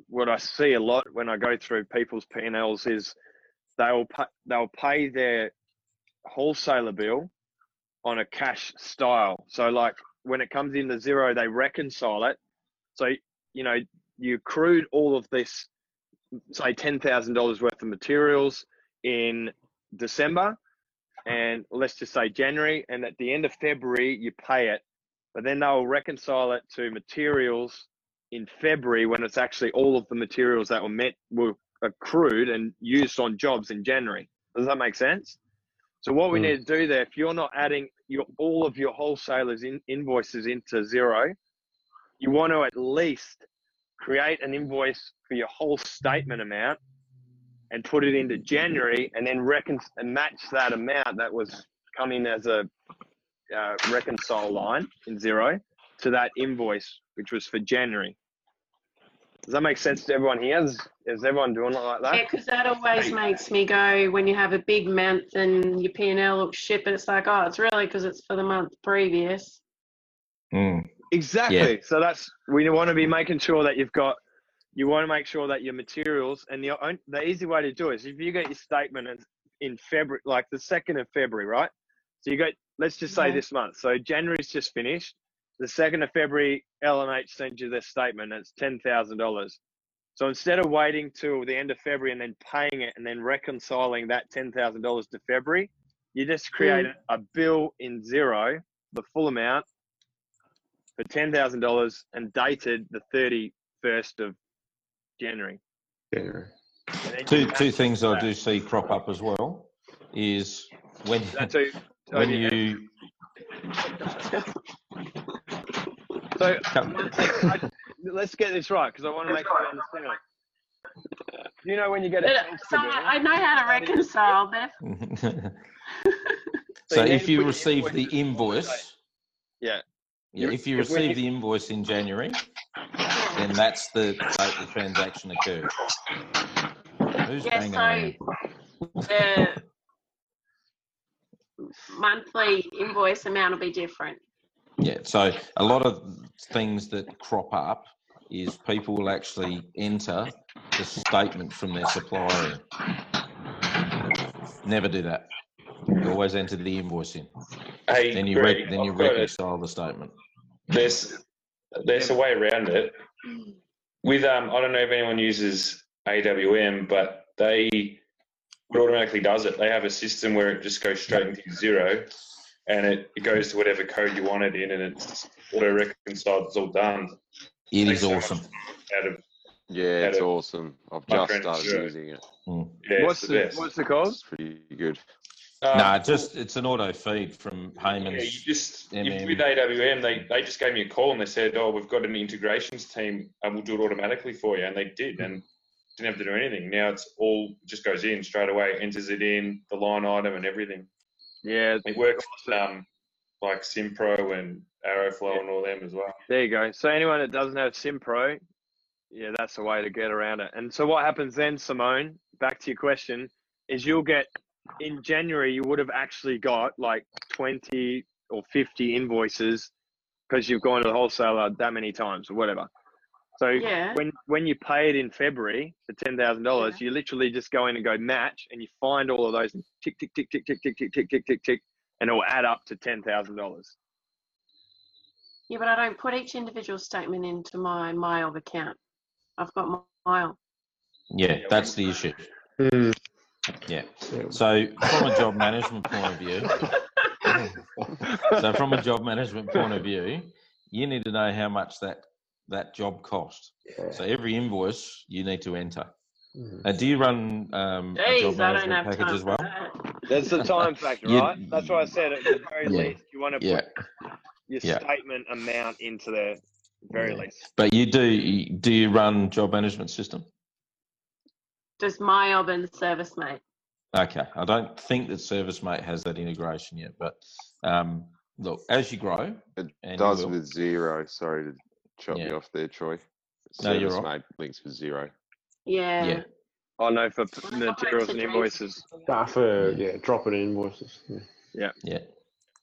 what I see a lot when I go through people's P&Ls is they'll pay, they'll pay their wholesaler bill on a cash style. So like when it comes into Xero, they reconcile it. So, you know, you accrued all of this, say $10,000 worth of materials in December and let's just say January, and at the end of February, you pay it, but then they'll reconcile it to materials in February when it's actually all of the materials that were met were accrued and used on jobs in January. Does that make sense? So what we mm. need to do there, if you're not adding your all of your wholesalers in, invoices into Xero, you want to at least create an invoice for your whole statement amount and put it into January and then recon and match that amount that was coming as a uh, reconcile line in Xero to that invoice, which was for January. Does that make sense to everyone here? Is, is everyone doing it like that? Yeah, because that always makes me go when you have a big month and your P and L looks shit, but it's like, oh, it's really because it's for the month previous. Mm. Exactly. Yeah. So that's we want to be making sure that you've got you want to make sure that your materials and the the easy way to do it is if you get your statement in February, like the second of February, right? So you got let's just say this month. So January's just finished. The second of February, LMH sends you their statement. And it's ten thousand dollars. So instead of waiting till the end of February and then paying it and then reconciling that ten thousand dollars to February, you just create mm. a bill in Xero, the full amount for ten thousand dollars and dated the thirty first of January. January. Two two things I do see crop up as well is when too, when you. So let's get this right because I want to make sure I understand it. You know when you get a uh, so I know how to reconcile that. so, so if you receive the invoice, yeah, yeah, if you receive the invoice in January, then that's the date the transaction occurred. Who's yeah, so the monthly invoice amount will be different. Yeah, so a lot of things that crop up is people will actually enter the statement from their supplier. Never do that. You always enter the invoice in. Hey, Then you Greg, re- then you I've reconcile the statement. There's there's a way around it. With um, I don't know if anyone uses AWM, but they it automatically does it. They have a system where it just goes straight into Xero, and it, it goes to whatever code you want it in, and it's auto reconciled. It's all done. It Thanks is so awesome. Out of Yeah, it's Had a- awesome. I've just started Stuart. using it. yeah, what's it's the, the best. what's the cause? It's pretty good. Um, no, just it's an auto feed from Yeah, you just if, MM. with AWM, they, they just gave me a call and they said, "Oh, we've got an integrations team and we'll do it automatically for you," and they did, and didn't have to do anything. Now it's all just goes in straight away, enters it in the line item and everything. Yeah, It works with um, like Simpro and AroFlo and all them as well. There you go. So anyone that doesn't have SimPro, yeah, that's the way to get around it. And so what happens then, Simone? Back to your question, is you'll get in January you would have actually got like twenty or fifty invoices because you've gone to the wholesaler that many times or whatever. So Yeah. when when you pay it in February for ten thousand dollars, you literally just go in and go match, and you find all of those and tick tick tick tick tick tick tick tick tick tick tick, and it will add up to ten thousand dollars. Yeah, but I don't put each individual statement into my MYOB account. I've got my MYOB. Yeah, that's the issue. Hmm. Yeah. Yeah. So from a job management point of view, so from a job management point of view, you need to know how much that that job cost. Yeah. So every invoice you need to enter. Mhm. Uh, do you run um, a job Jeez, I don't management have package time as well? that. There's the time factor, You- right? That's why I said at the very Yeah. least you want to Yeah, put your Yeah. statement amount into the very Yeah. least. but you do. Do you run job management system? Does MYOB and ServiceM8? Okay, I don't think that ServiceM8 has that integration yet, but um, look, as you grow, It does will. with Xero. Sorry to chop Yeah. you off there, Troy. No, you're Service right. made links for Xero. Yeah. Yeah. Oh no, for p- Well, I got materials and invoices. Ah, for yeah, dropping in invoices. Yeah. yeah,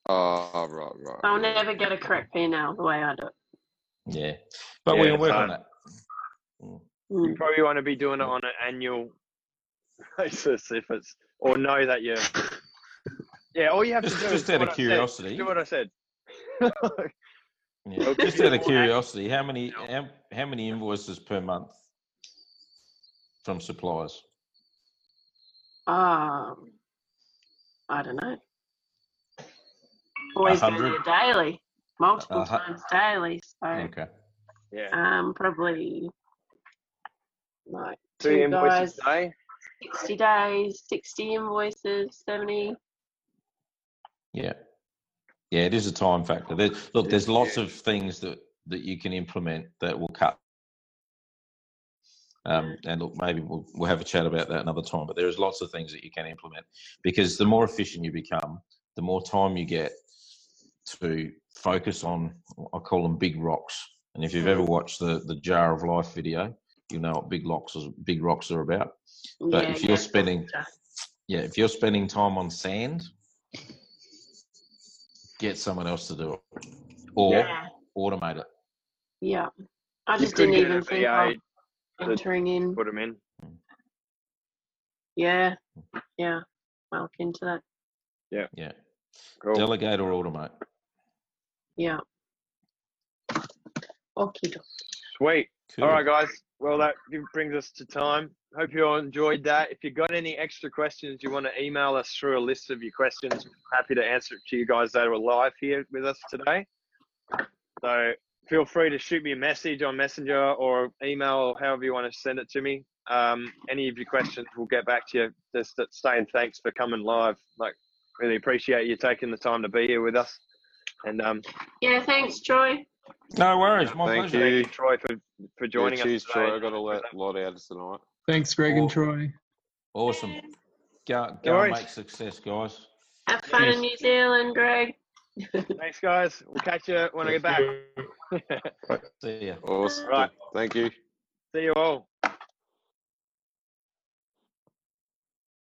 Oh, right, right. I'll yeah. never get a correct P&L the way I do it. yeah, but Yeah, we can it's work on hard. that. Mm. Mm. You probably want to be doing it on an annual basis if it's, or know that you're. Yeah, all you have Just, to do just is out of what said. curiosity, Do what I said. yeah, Okay. just out of curiosity, how many how, how many invoices per month from suppliers? Um, I don't know. Always go hundred? there daily, multiple A hu- times daily. So, Okay, Yeah. um, probably like Two two invoices guys, a day. 60 days, 60 invoices, 70. yeah, yeah, it is a time factor. There, look, there's lots of things that that you can implement that will cut. Um, and look, maybe we'll, we'll have a chat about that another time. But there is lots of things that you can implement because the more efficient you become, the more time you get to focus on. I call them big rocks. And if you've ever watched the the Jar of Life video, you know what big rocks are, big rocks are about. But yeah, if you're yeah, spending, yeah, if you're spending time on sand, get someone else to do it, or Yeah. automate it. Yeah. I just didn't even a think VA of entering in. put them in. Yeah. Hmm. Yeah. I'll look into that. Yeah, Cool. delegate or automate. Yeah. Okay. Sweet. Cool. All right, guys. Well, that brings us to time. Hope you all enjoyed that. If you've got any extra questions, you want to email us through a list of your questions. Happy to answer it to you guys that are live here with us today. So feel free to shoot me a message on Messenger or email or however you want to send it to me. Um, any of your questions, we'll get back to you. Just saying thanks for coming live. Like, really appreciate you taking the time to be here with us. And um, Yeah. Thanks, Troy. No worries, my Thank pleasure. thank you. you, Troy, for, for joining yeah, cheers, us. today. Troy. I've got a lot, lot out of tonight. Thanks, Greg and Troy. Awesome. Go, No go and make success, guys. Have fun in New Zealand, Greg. Thanks, guys. We'll catch you when I get back. See ya. Awesome. Right. Thank you. See you all.